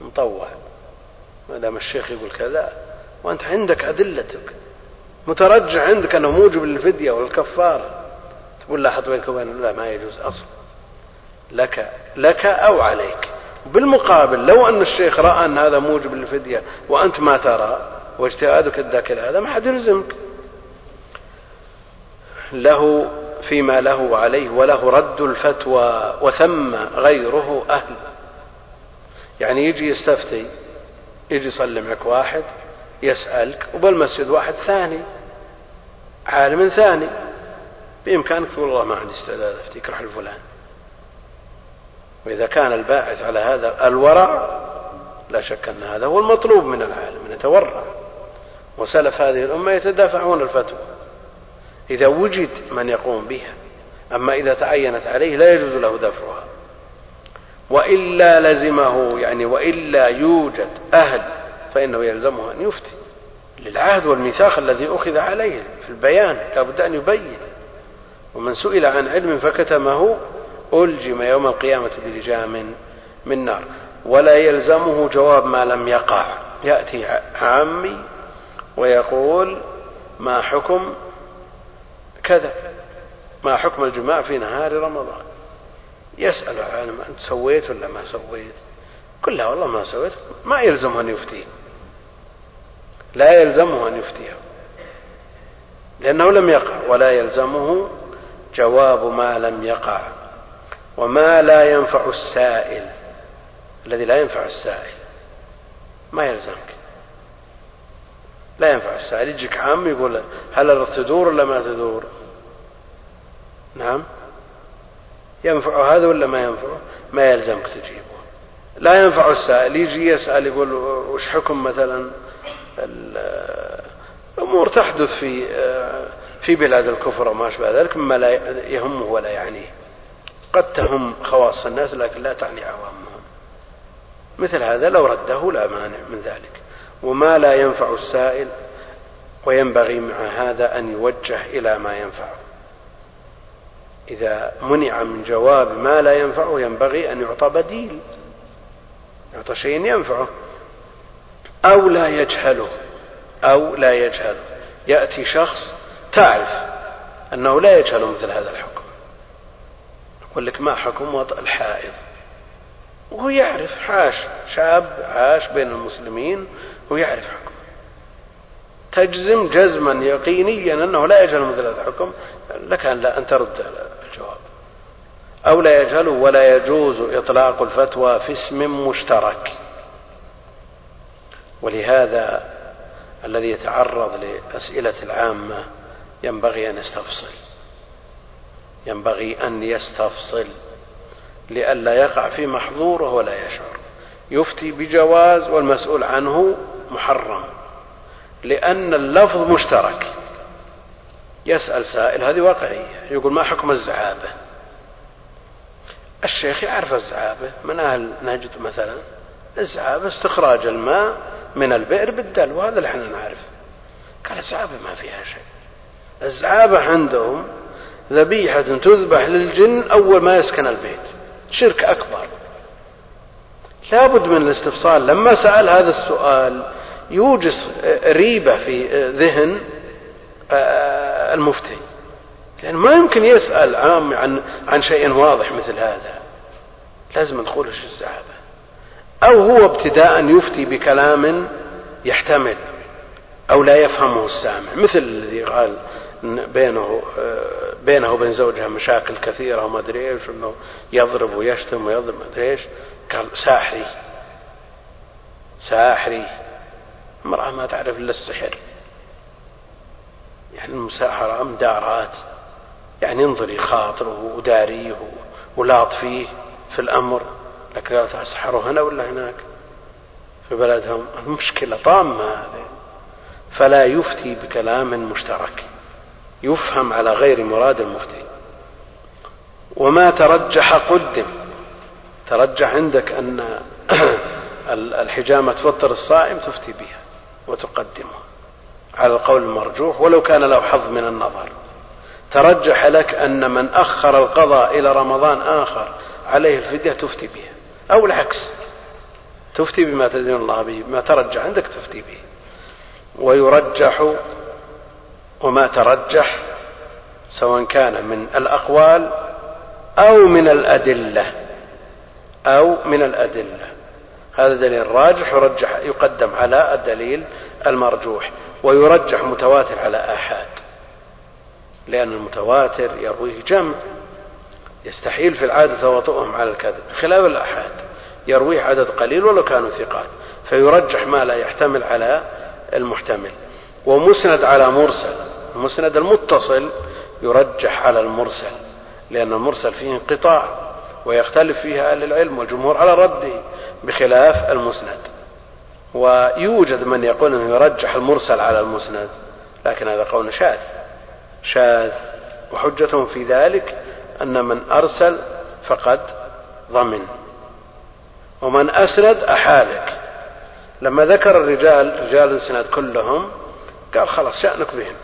مطوع. ما دام الشيخ يقول كذا وأنت عندك أدلتك. مترجح عندك أنه موجب للفدية والكفارة تقول لا حط بينك وبين لا ما يجوز أصلا. لك لك أو عليك. بالمقابل لو أن الشيخ رأى أن هذا موجب للفدية وأنت ما ترى واجتهادك اداك هذا ما حد يلزمك. له فيما له وعليه وله رد الفتوى وثم غيره أهل. يعني يجي يستفتي يجي يصلي معك واحد يسألك وبالمسجد واحد ثاني عالم ثاني. بإمكانك تقول والله ما عندي استعداد أفتيك روح لفلان وإذا كان الباعث على هذا الورع لا شك أن هذا هو المطلوب من العالم أن يتورع. وسلف هذه الأمة يتدافعون الفتوى. إذا وجد من يقوم بها أما إذا تعينت عليه لا يجوز له دفعها. وإلا لزمه يعني وإلا يوجد أهل فإنه يلزمه أن يفتي للعهد والميثاق الذي أخذ عليه في البيان لا بد أن يبين. ومن سئل عن علم فكتمه ألجم يوم القيامة بلجام من نار. ولا يلزمه جواب ما لم يقع. يأتي عامي ويقول ما حكم كذا؟ ما حكم الجماع في نهار رمضان؟ يسأل العالم أنت سويت ولا ما سويت؟ كلها والله ما سويت. ما يلزمه أن يفتيه لا يلزمه أن يفتيه لأنه لم يقع ولا يلزمه جواب ما لم يقع. وما لا ينفع السائل الذي لا ينفع السائل ما يلزمك. لا ينفع السائل يجيك عام يقول هل الأرض تدور ولا ما تدور؟ نعم. ينفع هذا ولا ما ينفع؟ ما يلزمك تجيبه. لا ينفع السائل يجي يسأل يقول وش حكم مثلا؟ الأمور تحدث في في بلاد الكفر وما أشبه ذلك مما لا يهمه ولا يعنيه. قد تهم خواص الناس لكن لا تعني عوامهم. مثل هذا لو رده لا مانع من ذلك. وما لا ينفع السائل وينبغي مع هذا أن يوجه إلى ما ينفعه إذا منع من جواب ما لا ينفعه ينبغي أن يعطى بديل. يعطى شيء ينفعه. أو لا يجهله أو لا يجهله. يأتي شخص تعرف أنه لا يجهل مثل هذا الحكم. يقول لك ما حكم وطأ الحائض؟ وهو يعرف عاش شاب عاش بين المسلمين ويعرف حكم. تجزم جزما يقينيا أنه لا يجهل مثل هذا الحكم لك أن, لا أن ترد الجواب. أو لا يجهله ولا يجوز إطلاق الفتوى في اسم مشترك. ولهذا الذي يتعرض لأسئلة العامة ينبغي أن يستفصل. ينبغي أن يستفصل لئلا يقع في محظوره ولا يشعر. يفتي بجواز والمسؤول عنه محرم لأن اللفظ مشترك. يسأل سائل هذه واقعية. يقول ما حكم الزعابة؟ الشيخ يعرف الزعابة. من أهل نجد مثلا؟ الزعابة استخراج الماء من البئر بالدل وهذا اللي إحنا نعرف. قال الزعابة ما فيها شيء. الزعابة عندهم ذبيحة تذبح للجن أول ما يسكن البيت. شرك أكبر. لابد من الاستفصال. لما سأل هذا السؤال يوجس ريبة في ذهن المفتي. لأن ما يمكن يسأل عام عن عن شيء واضح مثل هذا. لازم إيش الزعابة؟ أو هو ابتداء يفتي بكلام يحتمل أو لا يفهمه السامع. مثل الذي قال بينه بينه وبين زوجها مشاكل كثيرة وما أدري إيش أنه يضرب ويشتم ويضرب ما أدري إيش. قال ساحري ساحري. امرأة ما تعرف إلا السحر. يعني المساحرة مدارات يعني انظري خاطره وداريه ولاط فيه في الأمر. لكن لا تسحروا هنا ولا هناك؟ في بلدهم المشكلة طامة هذه. فلا يفتي بكلام مشترك. يفهم على غير مراد المفتي. وما ترجح قدم. ترجح عندك أن الحجامة تفطر الصائم تفتي بها وتقدمها على القول المرجوح ولو كان له حظ من النظر. ترجح لك أن من أخر القضاء إلى رمضان آخر عليه الفدية تفتي بها. أو العكس. تفتي بما تدين الله به ما ترجح عندك تفتي به. ويرجح وما ترجح سواء كان من الأقوال أو من الأدلة. أو من الأدلة. هذا دليل راجح يرجح يقدم على الدليل المرجوح. ويرجح متواتر على آحاد. لأن المتواتر يرويه جمع. يستحيل في العادة تواطؤهم على الكذب خلاف الآحاد يرويه عدد قليل ولو كانوا ثقات فيرجح ما لا يحتمل على المحتمل. ومسند على مرسل المسند المتصل يرجح على المرسل لأن المرسل فيه انقطاع ويختلف فيه أهل العلم والجمهور على رده بخلاف المسند. ويوجد من يقول أنه يرجح المرسل على المسند لكن هذا قول شاذ شاذ وحجتهم في ذلك أن من أرسل فقد ضمن. ومن أسند أحالك. لما ذكر الرجال رجال الإسناد كلهم قال خلاص شأنك بهم.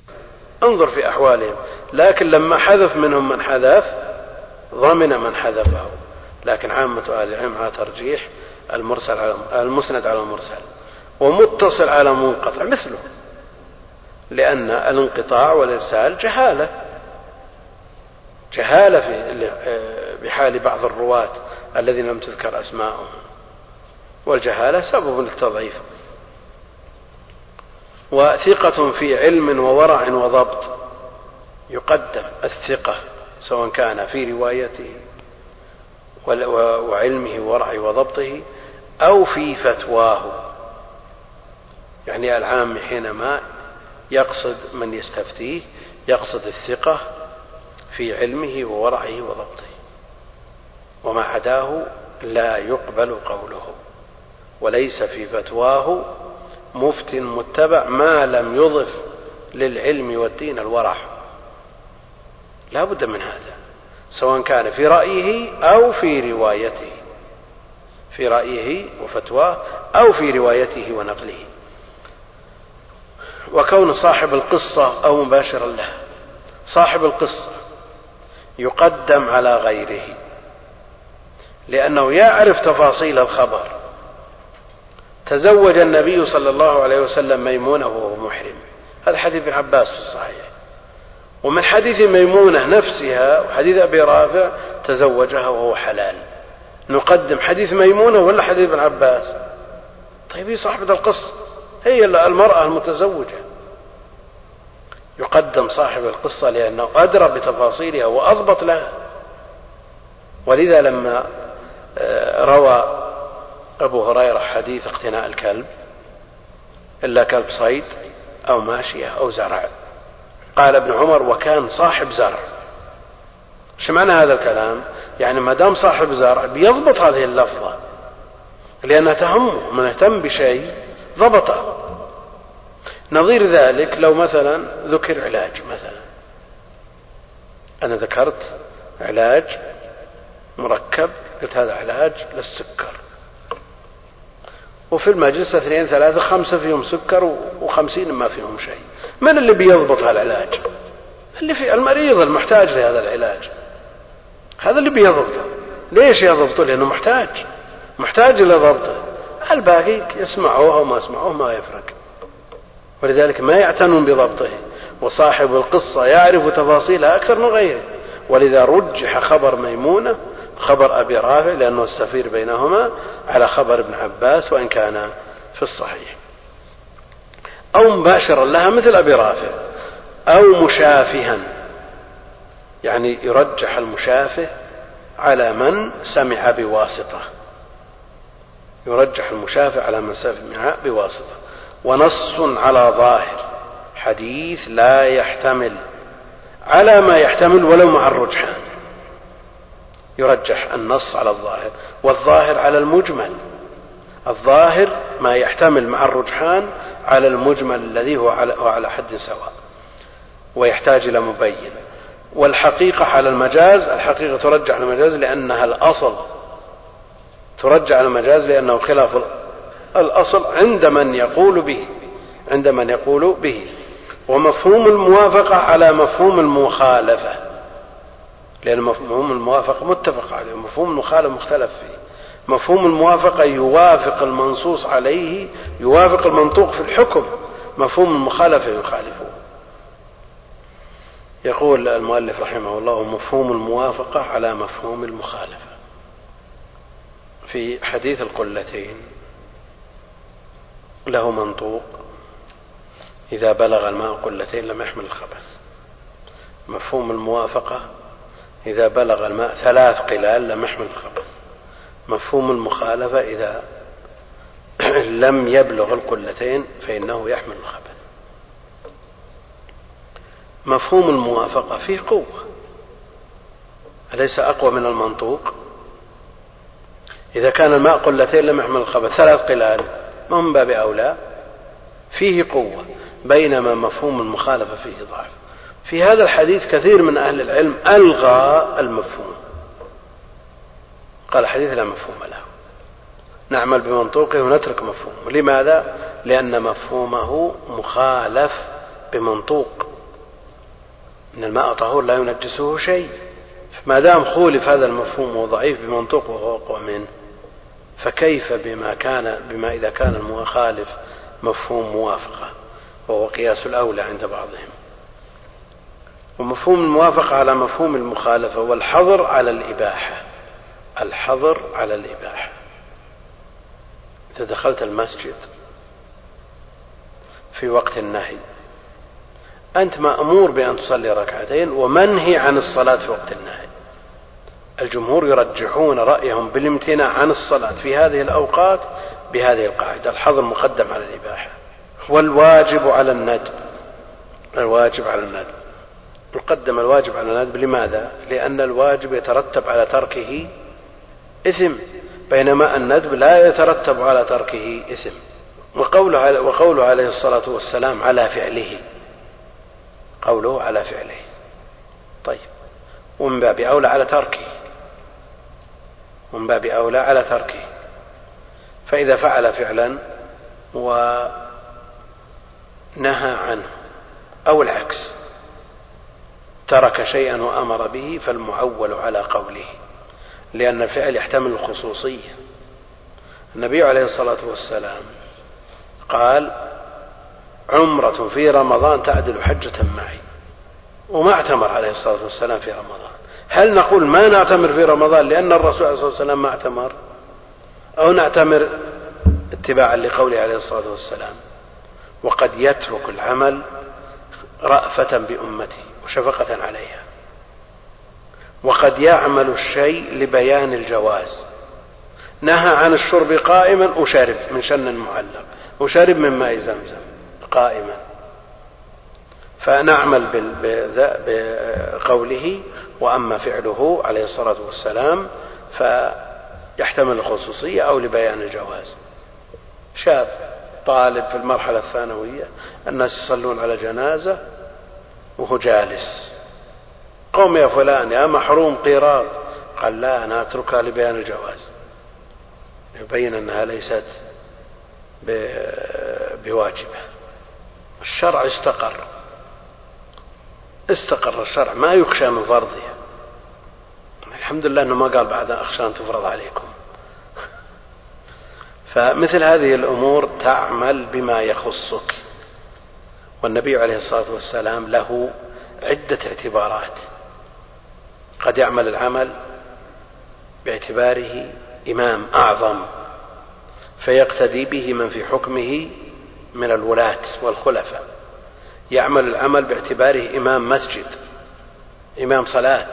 انظر في أحوالهم. لكن لما حذف منهم من حذف ضمن من حذفه. لكن عامة أهل العلم على ترجيح المرسل على المسند على المرسل. ومتصل على منقطع مثله. لأن الانقطاع والإرسال جهالة. جهالة في بحال بعض الرواة الذين لم تذكر أسماءهم والجهالة سبب للتضعيف. وثقة في علم وورع وضبط. يقدم الثقة سواء كان في روايته وعلمه وورعه وضبطه أو في فتواه. يعني العام حينما يقصد من يستفتيه يقصد الثقة في علمه وورعه وضبطه. وما عداه لا يقبل قوله. وليس في فتواه مفت متبع ما لم يضف للعلم والدين الورع. لا بد من هذا سواء كان في رأيه أو في روايته. في رأيه وفتواه أو في روايته ونقله. وكون صاحب القصة أو مباشرا له. صاحب القصة يقدم على غيره. لأنه يعرف تفاصيل الخبر. تزوج النبي صلى الله عليه وسلم ميمونة وهو محرم. هذا حديث ابن عباس في الصحيح. ومن حديث ميمونة نفسها وحديث أبي رافع تزوجها وهو حلال. نقدم حديث ميمونة ولا حديث ابن عباس؟ طيب هي صاحبة القصة. هي المرأة المتزوجة. يقدم صاحب القصة لأنه أدرى بتفاصيلها وأضبط لها. ولذا لما آه، روى أبو هريرة حديث اقتناء الكلب إلا كلب صيد أو ماشية أو زرع. قال ابن عمر وكان صاحب زرع. إيش معنى هذا الكلام؟ يعني ما دام صاحب زرع بيضبط هذه اللفظة لأنها تهمه من اهتم بشيء ضبطه. نظير ذلك لو مثلا ذكر علاج مثلا. أنا ذكرت علاج مركب قلت هذا علاج للسكر. وفي المجلس اثنين ثلاثة خمسة فيهم سكر وخمسين ما فيهم شيء. من اللي بيضبط هالعلاج؟ اللي في المريض المحتاج لهذا العلاج. هذا اللي بيضبطه. ليش يضبطه؟ لأنه محتاج. محتاج إلى ضبطه الباقي يسمعوه أو ما يسمعوه ما يفرق. ولذلك ما يعتنون بضبطه وصاحب القصة يعرف تفاصيلها أكثر من غيره. ولذا رجح خبر ميمونة خبر أبي رافع لأنه السفير بينهما على خبر ابن عباس وإن كان في الصحيح. أو مباشرا لها مثل أبي رافع. أو مشافها. يعني يرجح المشافه على من سمع بواسطة. يرجح المشافع على من المعاء بواسطة. ونص على ظاهر. حديث لا يحتمل. على ما يحتمل ولو مع الرجحان. يرجح النص على الظاهر. والظاهر على المجمل. الظاهر ما يحتمل مع الرجحان على المجمل الذي هو على, حد سواء. ويحتاج إلى مبين. والحقيقة على المجاز الحقيقة ترجع على المجاز لأنها الأصل. ترجع على المجاز لأنه خلاف الأصل عند من يقول به عند من يقول به. ومفهوم الموافقة على مفهوم المخالفة. لأن مفهوم الموافقة متفق عليه مفهوم المخالفة مختلف فيه. مفهوم الموافقة يوافق المنصوص عليه يوافق المنطوق في الحكم. مفهوم المخالفة يخالفه. يقول المؤلف رحمه الله مفهوم الموافقة على مفهوم المخالفة. في حديث القلتين له منطوق. إذا بلغ الماء قلتين لم يحمل الخبث. مفهوم الموافقة إذا بلغ الماء ثلاث قلال لم يحمل الخبث. مفهوم المخالفة إذا لم يبلغ القلتين فإنه يحمل الخبث. مفهوم الموافقة فيه قوة. أليس أقوى من المنطوق؟ إذا كان الماء قلتين لم يحمل الخبث ثلاث قلال من باب أولى فيه قوة بينما مفهوم المخالفة فيه ضعف في هذا الحديث كثير من أهل العلم ألغى المفهوم. قال الحديث لا مفهوم له. نعمل بمنطوقه ونترك مفهومه. لماذا؟ لأن مفهومه مخالف بمنطوق. إن الماء طهور لا ينجسه شيء. ما دام خولف هذا المفهوم وضعيف بمنطوق وهو أقوى منه فكيف بما كان بما إذا كان المخالف مفهوم موافقة؟ وهو قياس الأولى عند بعضهم. ومفهوم الموافقة على مفهوم المخالفة والحظر على الإباحة. الحظر على الإباحة. إذا دخلت المسجد في وقت النهي أنت مأمور بأن تصلي ركعتين ومنهي عن الصلاة في وقت النهي. الجمهور يرجحون رأيهم بالامتناع عن الصلاة في هذه الأوقات بهذه القاعدة. الحظر مقدم على الإباحة. والواجب على الندب الواجب على الندب يقدم الواجب على الندب لماذا؟ لأن الواجب يترتب على تركه إثم بينما الندب لا يترتب على تركه إثم وقوله, وقوله عليه الصلاة والسلام على فعله. قوله على فعله. طيب. ومن باب أولى على تركه. ومن باب أولى على تركه. فإذا فعل فعلا ونهى عنه أو العكس ترك شيئا وأمر به فالمعول على قوله لأن الفعل يحتمل الخصوصية. النبي عليه الصلاة والسلام قال عمرة في رمضان تعدل حجة معي. وما اعتمر عليه الصلاة والسلام في رمضان. هل نقول ما نعتمر في رمضان لأن الرسول عليه الصلاة والسلام ما اعتمر؟ أو نعتمر اتباعا لقوله عليه الصلاة والسلام وقد يترك العمل رأفة بأمته وشفقة عليها. وقد يعمل الشيء لبيان الجواز. نهى عن الشرب قائما أشرب من شن معلق أشرب من ماء زمزم قائما. فنعمل بقوله وأما فعله عليه الصلاة والسلام فيحتمل الخصوصية أو لبيان الجواز. شاب طالب في المرحلة الثانوية الناس يصلون على جنازة وهو جالس. قوم يا فلان يا محروم قيراط. قال لا أنا أتركها لبيان الجواز. يبين أنها ليست بواجبة. الشرع استقر. استقر الشرع ما يخشى من فرضها الحمد لله أنه ما قال بعد أخشى أن تفرض عليكم. فمثل هذه الأمور تعمل بما يخصك. والنبي عليه الصلاة والسلام له عدة اعتبارات. قد يعمل العمل باعتباره إمام أعظم فيقتدي به من في حكمه من الولاة والخلفاء. يعمل العمل باعتباره إمام مسجد إمام صلاة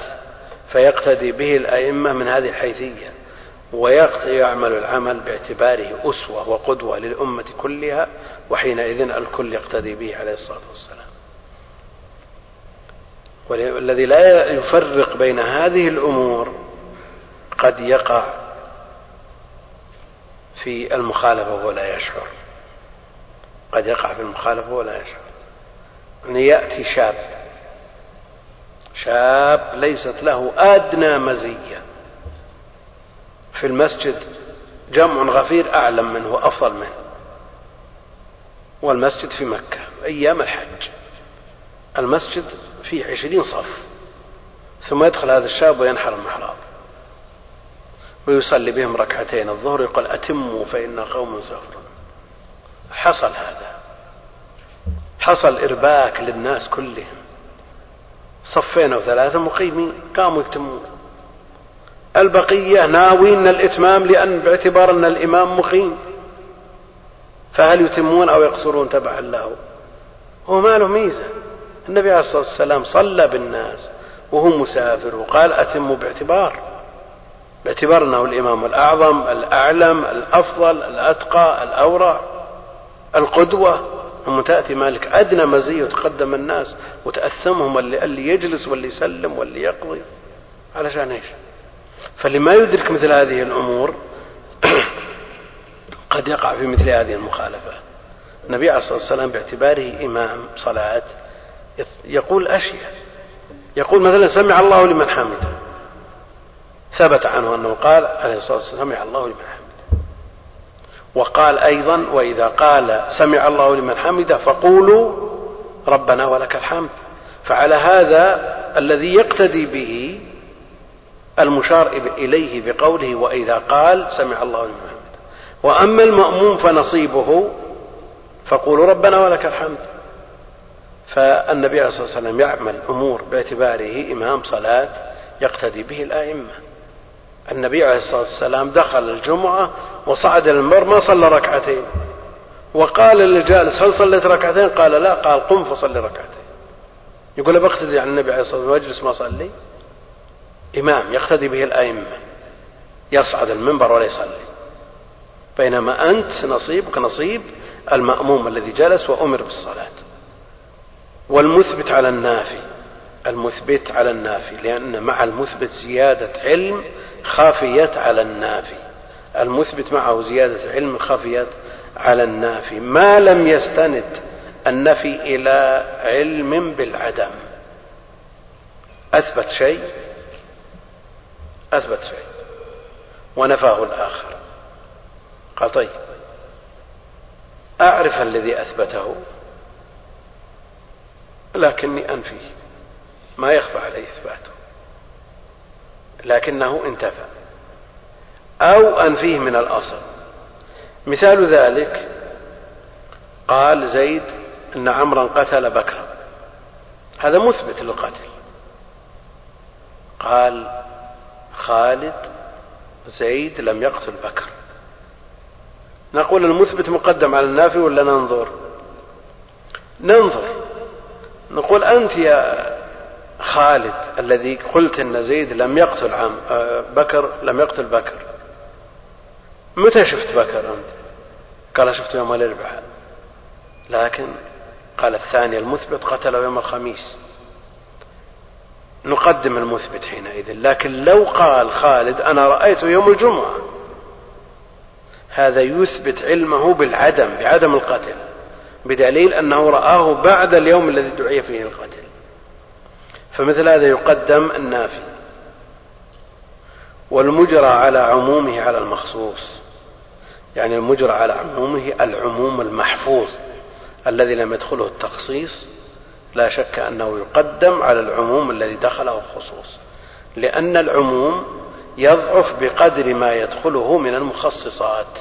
فيقتدي به الأئمة من هذه الحيثية ويعمل العمل باعتباره أسوة وقدوة للأمة كلها وحينئذ الكل يقتدي به عليه الصلاة والسلام. والذي لا يفرق بين هذه الأمور قد يقع في المخالفة وهو لا يشعر. قد يقع في المخالفة ولا يشعر. أن يأتي شاب. شاب ليست له أدنى مزية. في المسجد جمع غفير أعلم منه وأفضل منه. والمسجد في مكة أيام الحج. المسجد فيه عشرين صف. ثم يدخل هذا الشاب وينحر المحراب. ويصلي بهم ركعتين الظهر يقول أتموا فإن قوم سافرون حصل هذا. حصل إرباك للناس كلهم. صفين أو ثلاثة مقيمين قاموا يتمون البقية ناوين الإتمام لأن باعتبار أن الإمام مقيم. فهل يتمون أو يقصرون تبعا له هو ما له ميزة. النبي عليه الصلاة والسلام صلى بالناس وهو مسافر وقال أتموا باعتبار. باعتبار أنه الإمام الأعظم الأعلم الأفضل الأتقى الأورع القدوة. ثم تأتي مالك؟ أدنى مزية وتقدم الناس وتأثمهم اللي, اللي يجلس واللي يسلم واللي يقضي. علشان إيش؟ فاللي ما يدرك مثل هذه الأمور قد يقع في مثل هذه المخالفة. النبي عليه الصلاة والسلام باعتباره إمام صلاة يقول أشياء. يقول مثلا سمع الله لمن حمده. ثبت عنه أنه قال عليه الصلاة والسلام سمع الله لمن حمده. وقال أيضا وإذا قال سمع الله لمن حمده فقولوا ربنا ولك الحمد. فعلى هذا الذي يقتدي به المشار إليه بقوله وإذا قال سمع الله لمن حمده. وأما المأموم فنصيبه فقولوا ربنا ولك الحمد. فالنبي عليه الصلاة والسلام يعمل أمور باعتباره إمام صلاة يقتدي به الآئمة. النبي عليه الصلاة والسلام دخل الجمعة وصعد المنبر ما صلى ركعتين. وقال للجالس هل صليت ركعتين؟ قال لا. قال قم فصلي ركعتين. يقول بقتدي عن النبي عليه الصلاة والسلام واجلس ما صلي. إمام يقتدي به الأئمة. يصعد المنبر ولا يصلي. بينما أنت نصيبك نصيب المأموم الذي جلس وأمر بالصلاة. والمثبت على النافي. المثبت على النافي لأن مع المثبت زيادة علم خافيت على النافي. المثبت معه زيادة علم خافيت على النافي. ما لم يستند النفي إلى علم بالعدم. أثبت شيء؟ أثبت شيء. ونفاه الآخر. قال طيب أعرف الذي أثبته؟ لكني أنفيه. ما يخفى علي إثباته. لكنه انتفى. أو أنفيه من الأصل. مثال ذلك قال زيد أن عمرا قتل بكرا. هذا مثبت للقتل. قال خالد زيد لم يقتل بكر. نقول المثبت مقدم على النافي ولا ننظر؟ ننظر. نقول أنت يا خالد الذي قلت أن زيد لم يقتل عم آه، بكر لم يقتل بكر. متى شفت بكر أنت؟ قال شفته يوم الأربعاء. لكن قال الثاني المثبت قتله يوم الخميس. نقدم المثبت حينئذ. لكن لو قال خالد أنا رأيته يوم الجمعة. هذا يثبت علمه بالعدم بعدم القتل. بدليل أنه رآه بعد اليوم الذي دعي فيه القتل. فمثل هذا يقدم النافي. والمجرى على عمومه على المخصوص. يعني المجرى على عمومه العموم المحفوظ الذي لم يدخله التخصيص. لا شك أنه يقدم على العموم الذي دخله الخصوص. لأن العموم يضعف بقدر ما يدخله من المخصصات.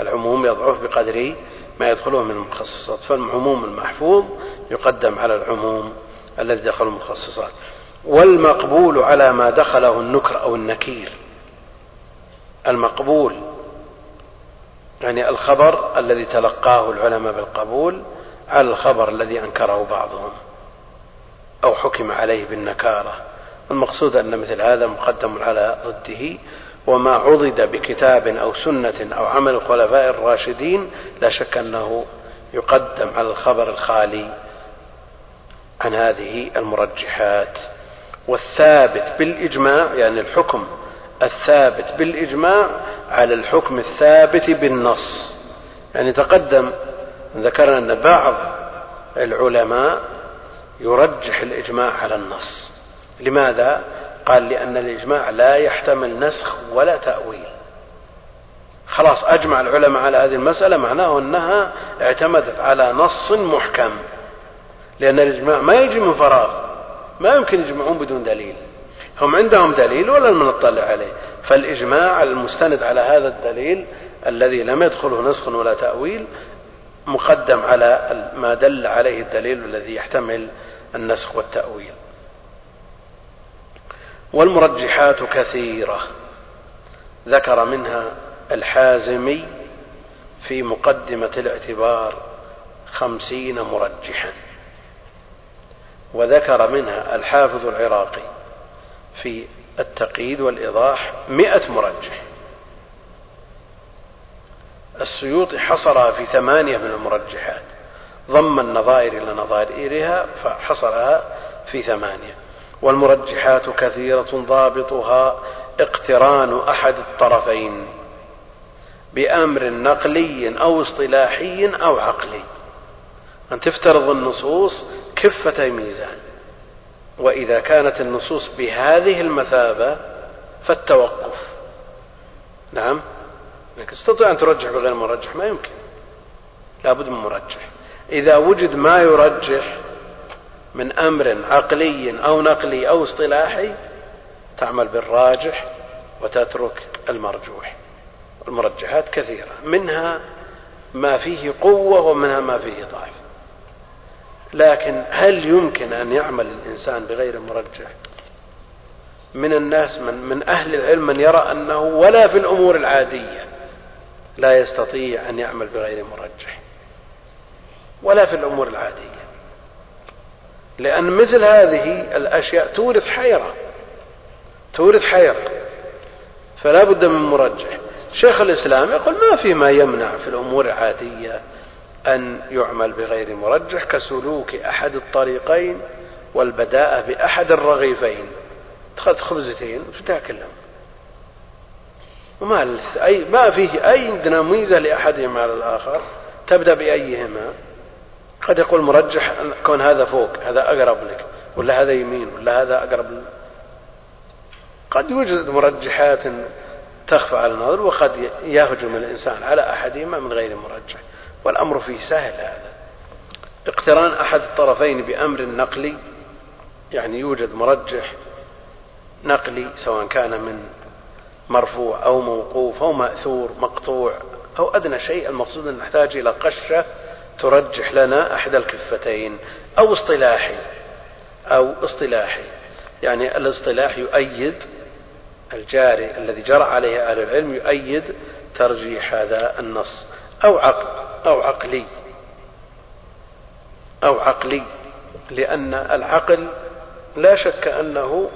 العموم يضعف بقدر ما يدخله من المخصصات. فالعموم المحفوظ يقدم على العموم الذي دخل المخصصات. والمقبول على ما دخله النكر أو النكير. المقبول يعني الخبر الذي تلقاه العلماء بالقبول على الخبر الذي أنكره بعضهم أو حكم عليه بالنكارة. المقصود أن مثل هذا مقدم على ضده. وما عضد بكتاب أو سنة أو عمل الخلفاء الراشدين لا شك أنه يقدم على الخبر الخالي. عن هذه المرجحات. والثابت بالإجماع يعني الحكم الثابت بالإجماع على الحكم الثابت بالنص. يعني تقدم ذكرنا أن بعض العلماء يرجح الإجماع على النص. لماذا؟ قال لأن الإجماع لا يحتمل نسخ ولا تأويل. خلاص أجمع العلماء على هذه المسألة معناه أنها اعتمدت على نص محكم. لأن الإجماع ما يجي من فراغ. ما يمكن يجمعون بدون دليل. هم عندهم دليل ولا نطلع عليه. فالإجماع المستند على هذا الدليل الذي لم يدخله نسخ ولا تأويل مقدم على ما دل عليه الدليل الذي يحتمل النسخ والتأويل. والمرجحات كثيرة. ذكر منها الحازمي في مقدمة الاعتبار خمسين مرجحا. وذكر منها الحافظ العراقي في التقييد والإيضاح مئة مرجح. السيوطي حصرها في ثمانية من المرجحات. ضم النظائر إلى نظائرها فحصرها في ثمانية. والمرجحات كثيرة ضابطها اقتران أحد الطرفين بأمر نقلي أو اصطلاحي أو عقلي. أن تفترض النصوص كفتي ميزان. وإذا كانت النصوص بهذه المثابة فالتوقف. نعم؟ لكن تستطيع أن ترجح بغير مرجح ما يمكن. لابد من مرجح. إذا وجد ما يرجح من أمر عقلي أو نقلي أو اصطلاحي تعمل بالراجح وتترك المرجوح. المرجحات كثيرة. منها ما فيه قوة ومنها ما فيه ضعف. لكن هل يمكن أن يعمل الإنسان بغير مرجح من الناس من, من أهل العلم من يرى أنه ولا في الأمور العادية لا يستطيع أن يعمل بغير مرجح ولا في الأمور العادية. لأن مثل هذه الأشياء تورث حيرة تورث حيرة فلا بد من مرجح شيخ الإسلام يقول ما في ما يمنع في الأمور العادية أن يعمل بغير مرجح كسلوك أحد الطريقين والبداءة بأحد الرغيفين. أخذت خبزتين وش تأكلهم؟ وما أي ما فيه أي ميزة لأحدهما على الآخر. تبدأ بأيهما. قد يقول مرجح كون هذا فوق هذا أقرب لك ولا هذا يمين ولا هذا أقرب لك قد يوجد مرجحات تخفى على النظر وقد يهجم الإنسان على أحدهما من غير مرجح. والأمر فيه سهل هذا. اقتران أحد الطرفين بأمر نقلي يعني يوجد مرجح نقلي سواء كان من مرفوع أو موقوف أو مأثور مقطوع أو أدنى شيء المقصود أن نحتاج إلى قشة ترجح لنا أحد الكفتين أو اصطلاحي أو اصطلاحي. يعني الاصطلاح يؤيد الجاري الذي جرى عليه أهل العلم يؤيد ترجيح هذا النص أو عقل أو عقلي. أو عقلي. لأن العقل لا شك أنه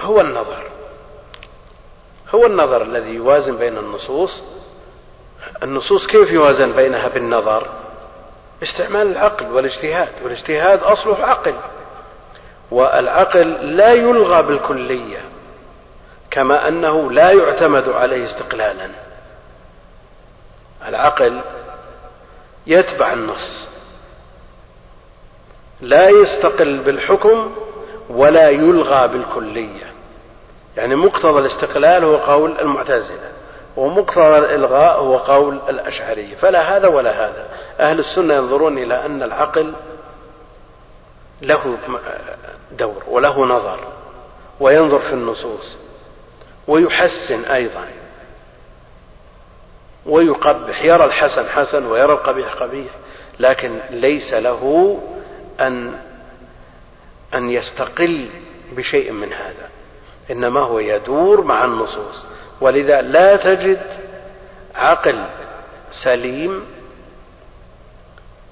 هو النظر. هو النظر الذي يوازن بين النصوص. النصوص كيف يوازن بينها بالنظر؟ استعمال العقل والاجتهاد. والاجتهاد أصله عقل. والعقل لا يلغى بالكلية كما أنه لا يعتمد عليه استقلالا. العقل يتبع النص. لا يستقل بالحكم ولا يلغى بالكلية. يعني مقتضى الاستقلال هو قول المعتزلة ومقتضى الإلغاء هو قول الأشعرية. فلا هذا ولا هذا. أهل السنة ينظرون إلى أن العقل له دور وله نظر وينظر في النصوص ويحسن أيضا. ويقبح يرى الحسن حسن ويرى القبيح قبيح لكن ليس له أن أن يستقل بشيء من هذا إنما هو يدور مع النصوص. ولذا لا تجد عقل سليم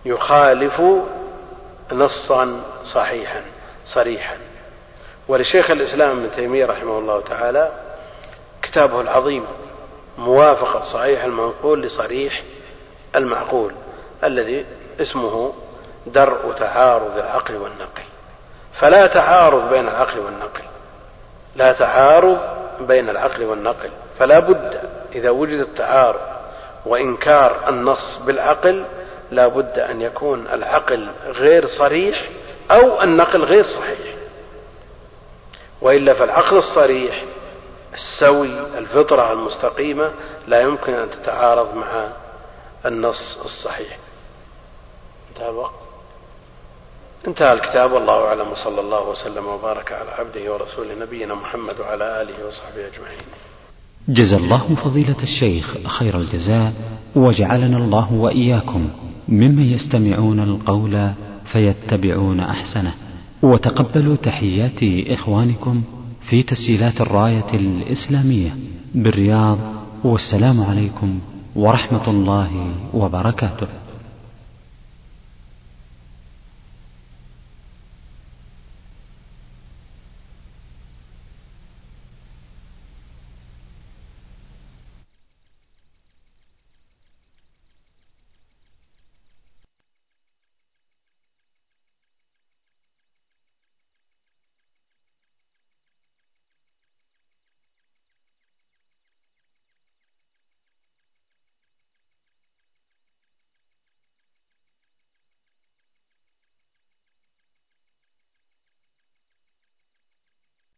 يخالف نصا صحيحا صريحا. ولشيخ الإسلام ابن تيمية رحمه الله تعالى كتابه العظيم موافقة صحيح المنقول لصريح المعقول الذي اسمه درء تعارض العقل والنقل. فلا تعارض بين العقل والنقل. لا تعارض بين العقل والنقل. فلا بد إذا وجد التعارض وإنكار النص بالعقل لا بد أن يكون العقل غير صريح أو النقل غير صحيح. وإلا فالعقل الصريح السوي الفطرة المستقيمة لا يمكن أن تتعارض مع النص الصحيح. انتهى الوقت. انتهى الكتاب. والله أعلم. وصلى الله وسلم وبارك على عبده ورسوله نبينا محمد وعلى آله وصحبه أجمعين. جزى الله فضيلة الشيخ خير الجزاء. وجعلنا الله وإياكم ممن يستمعون القول فيتبعون أحسنه. وتقبلوا تحيات إخوانكم في تسجيلات الراية الإسلامية بالرياض والسلام عليكم ورحمة الله وبركاته.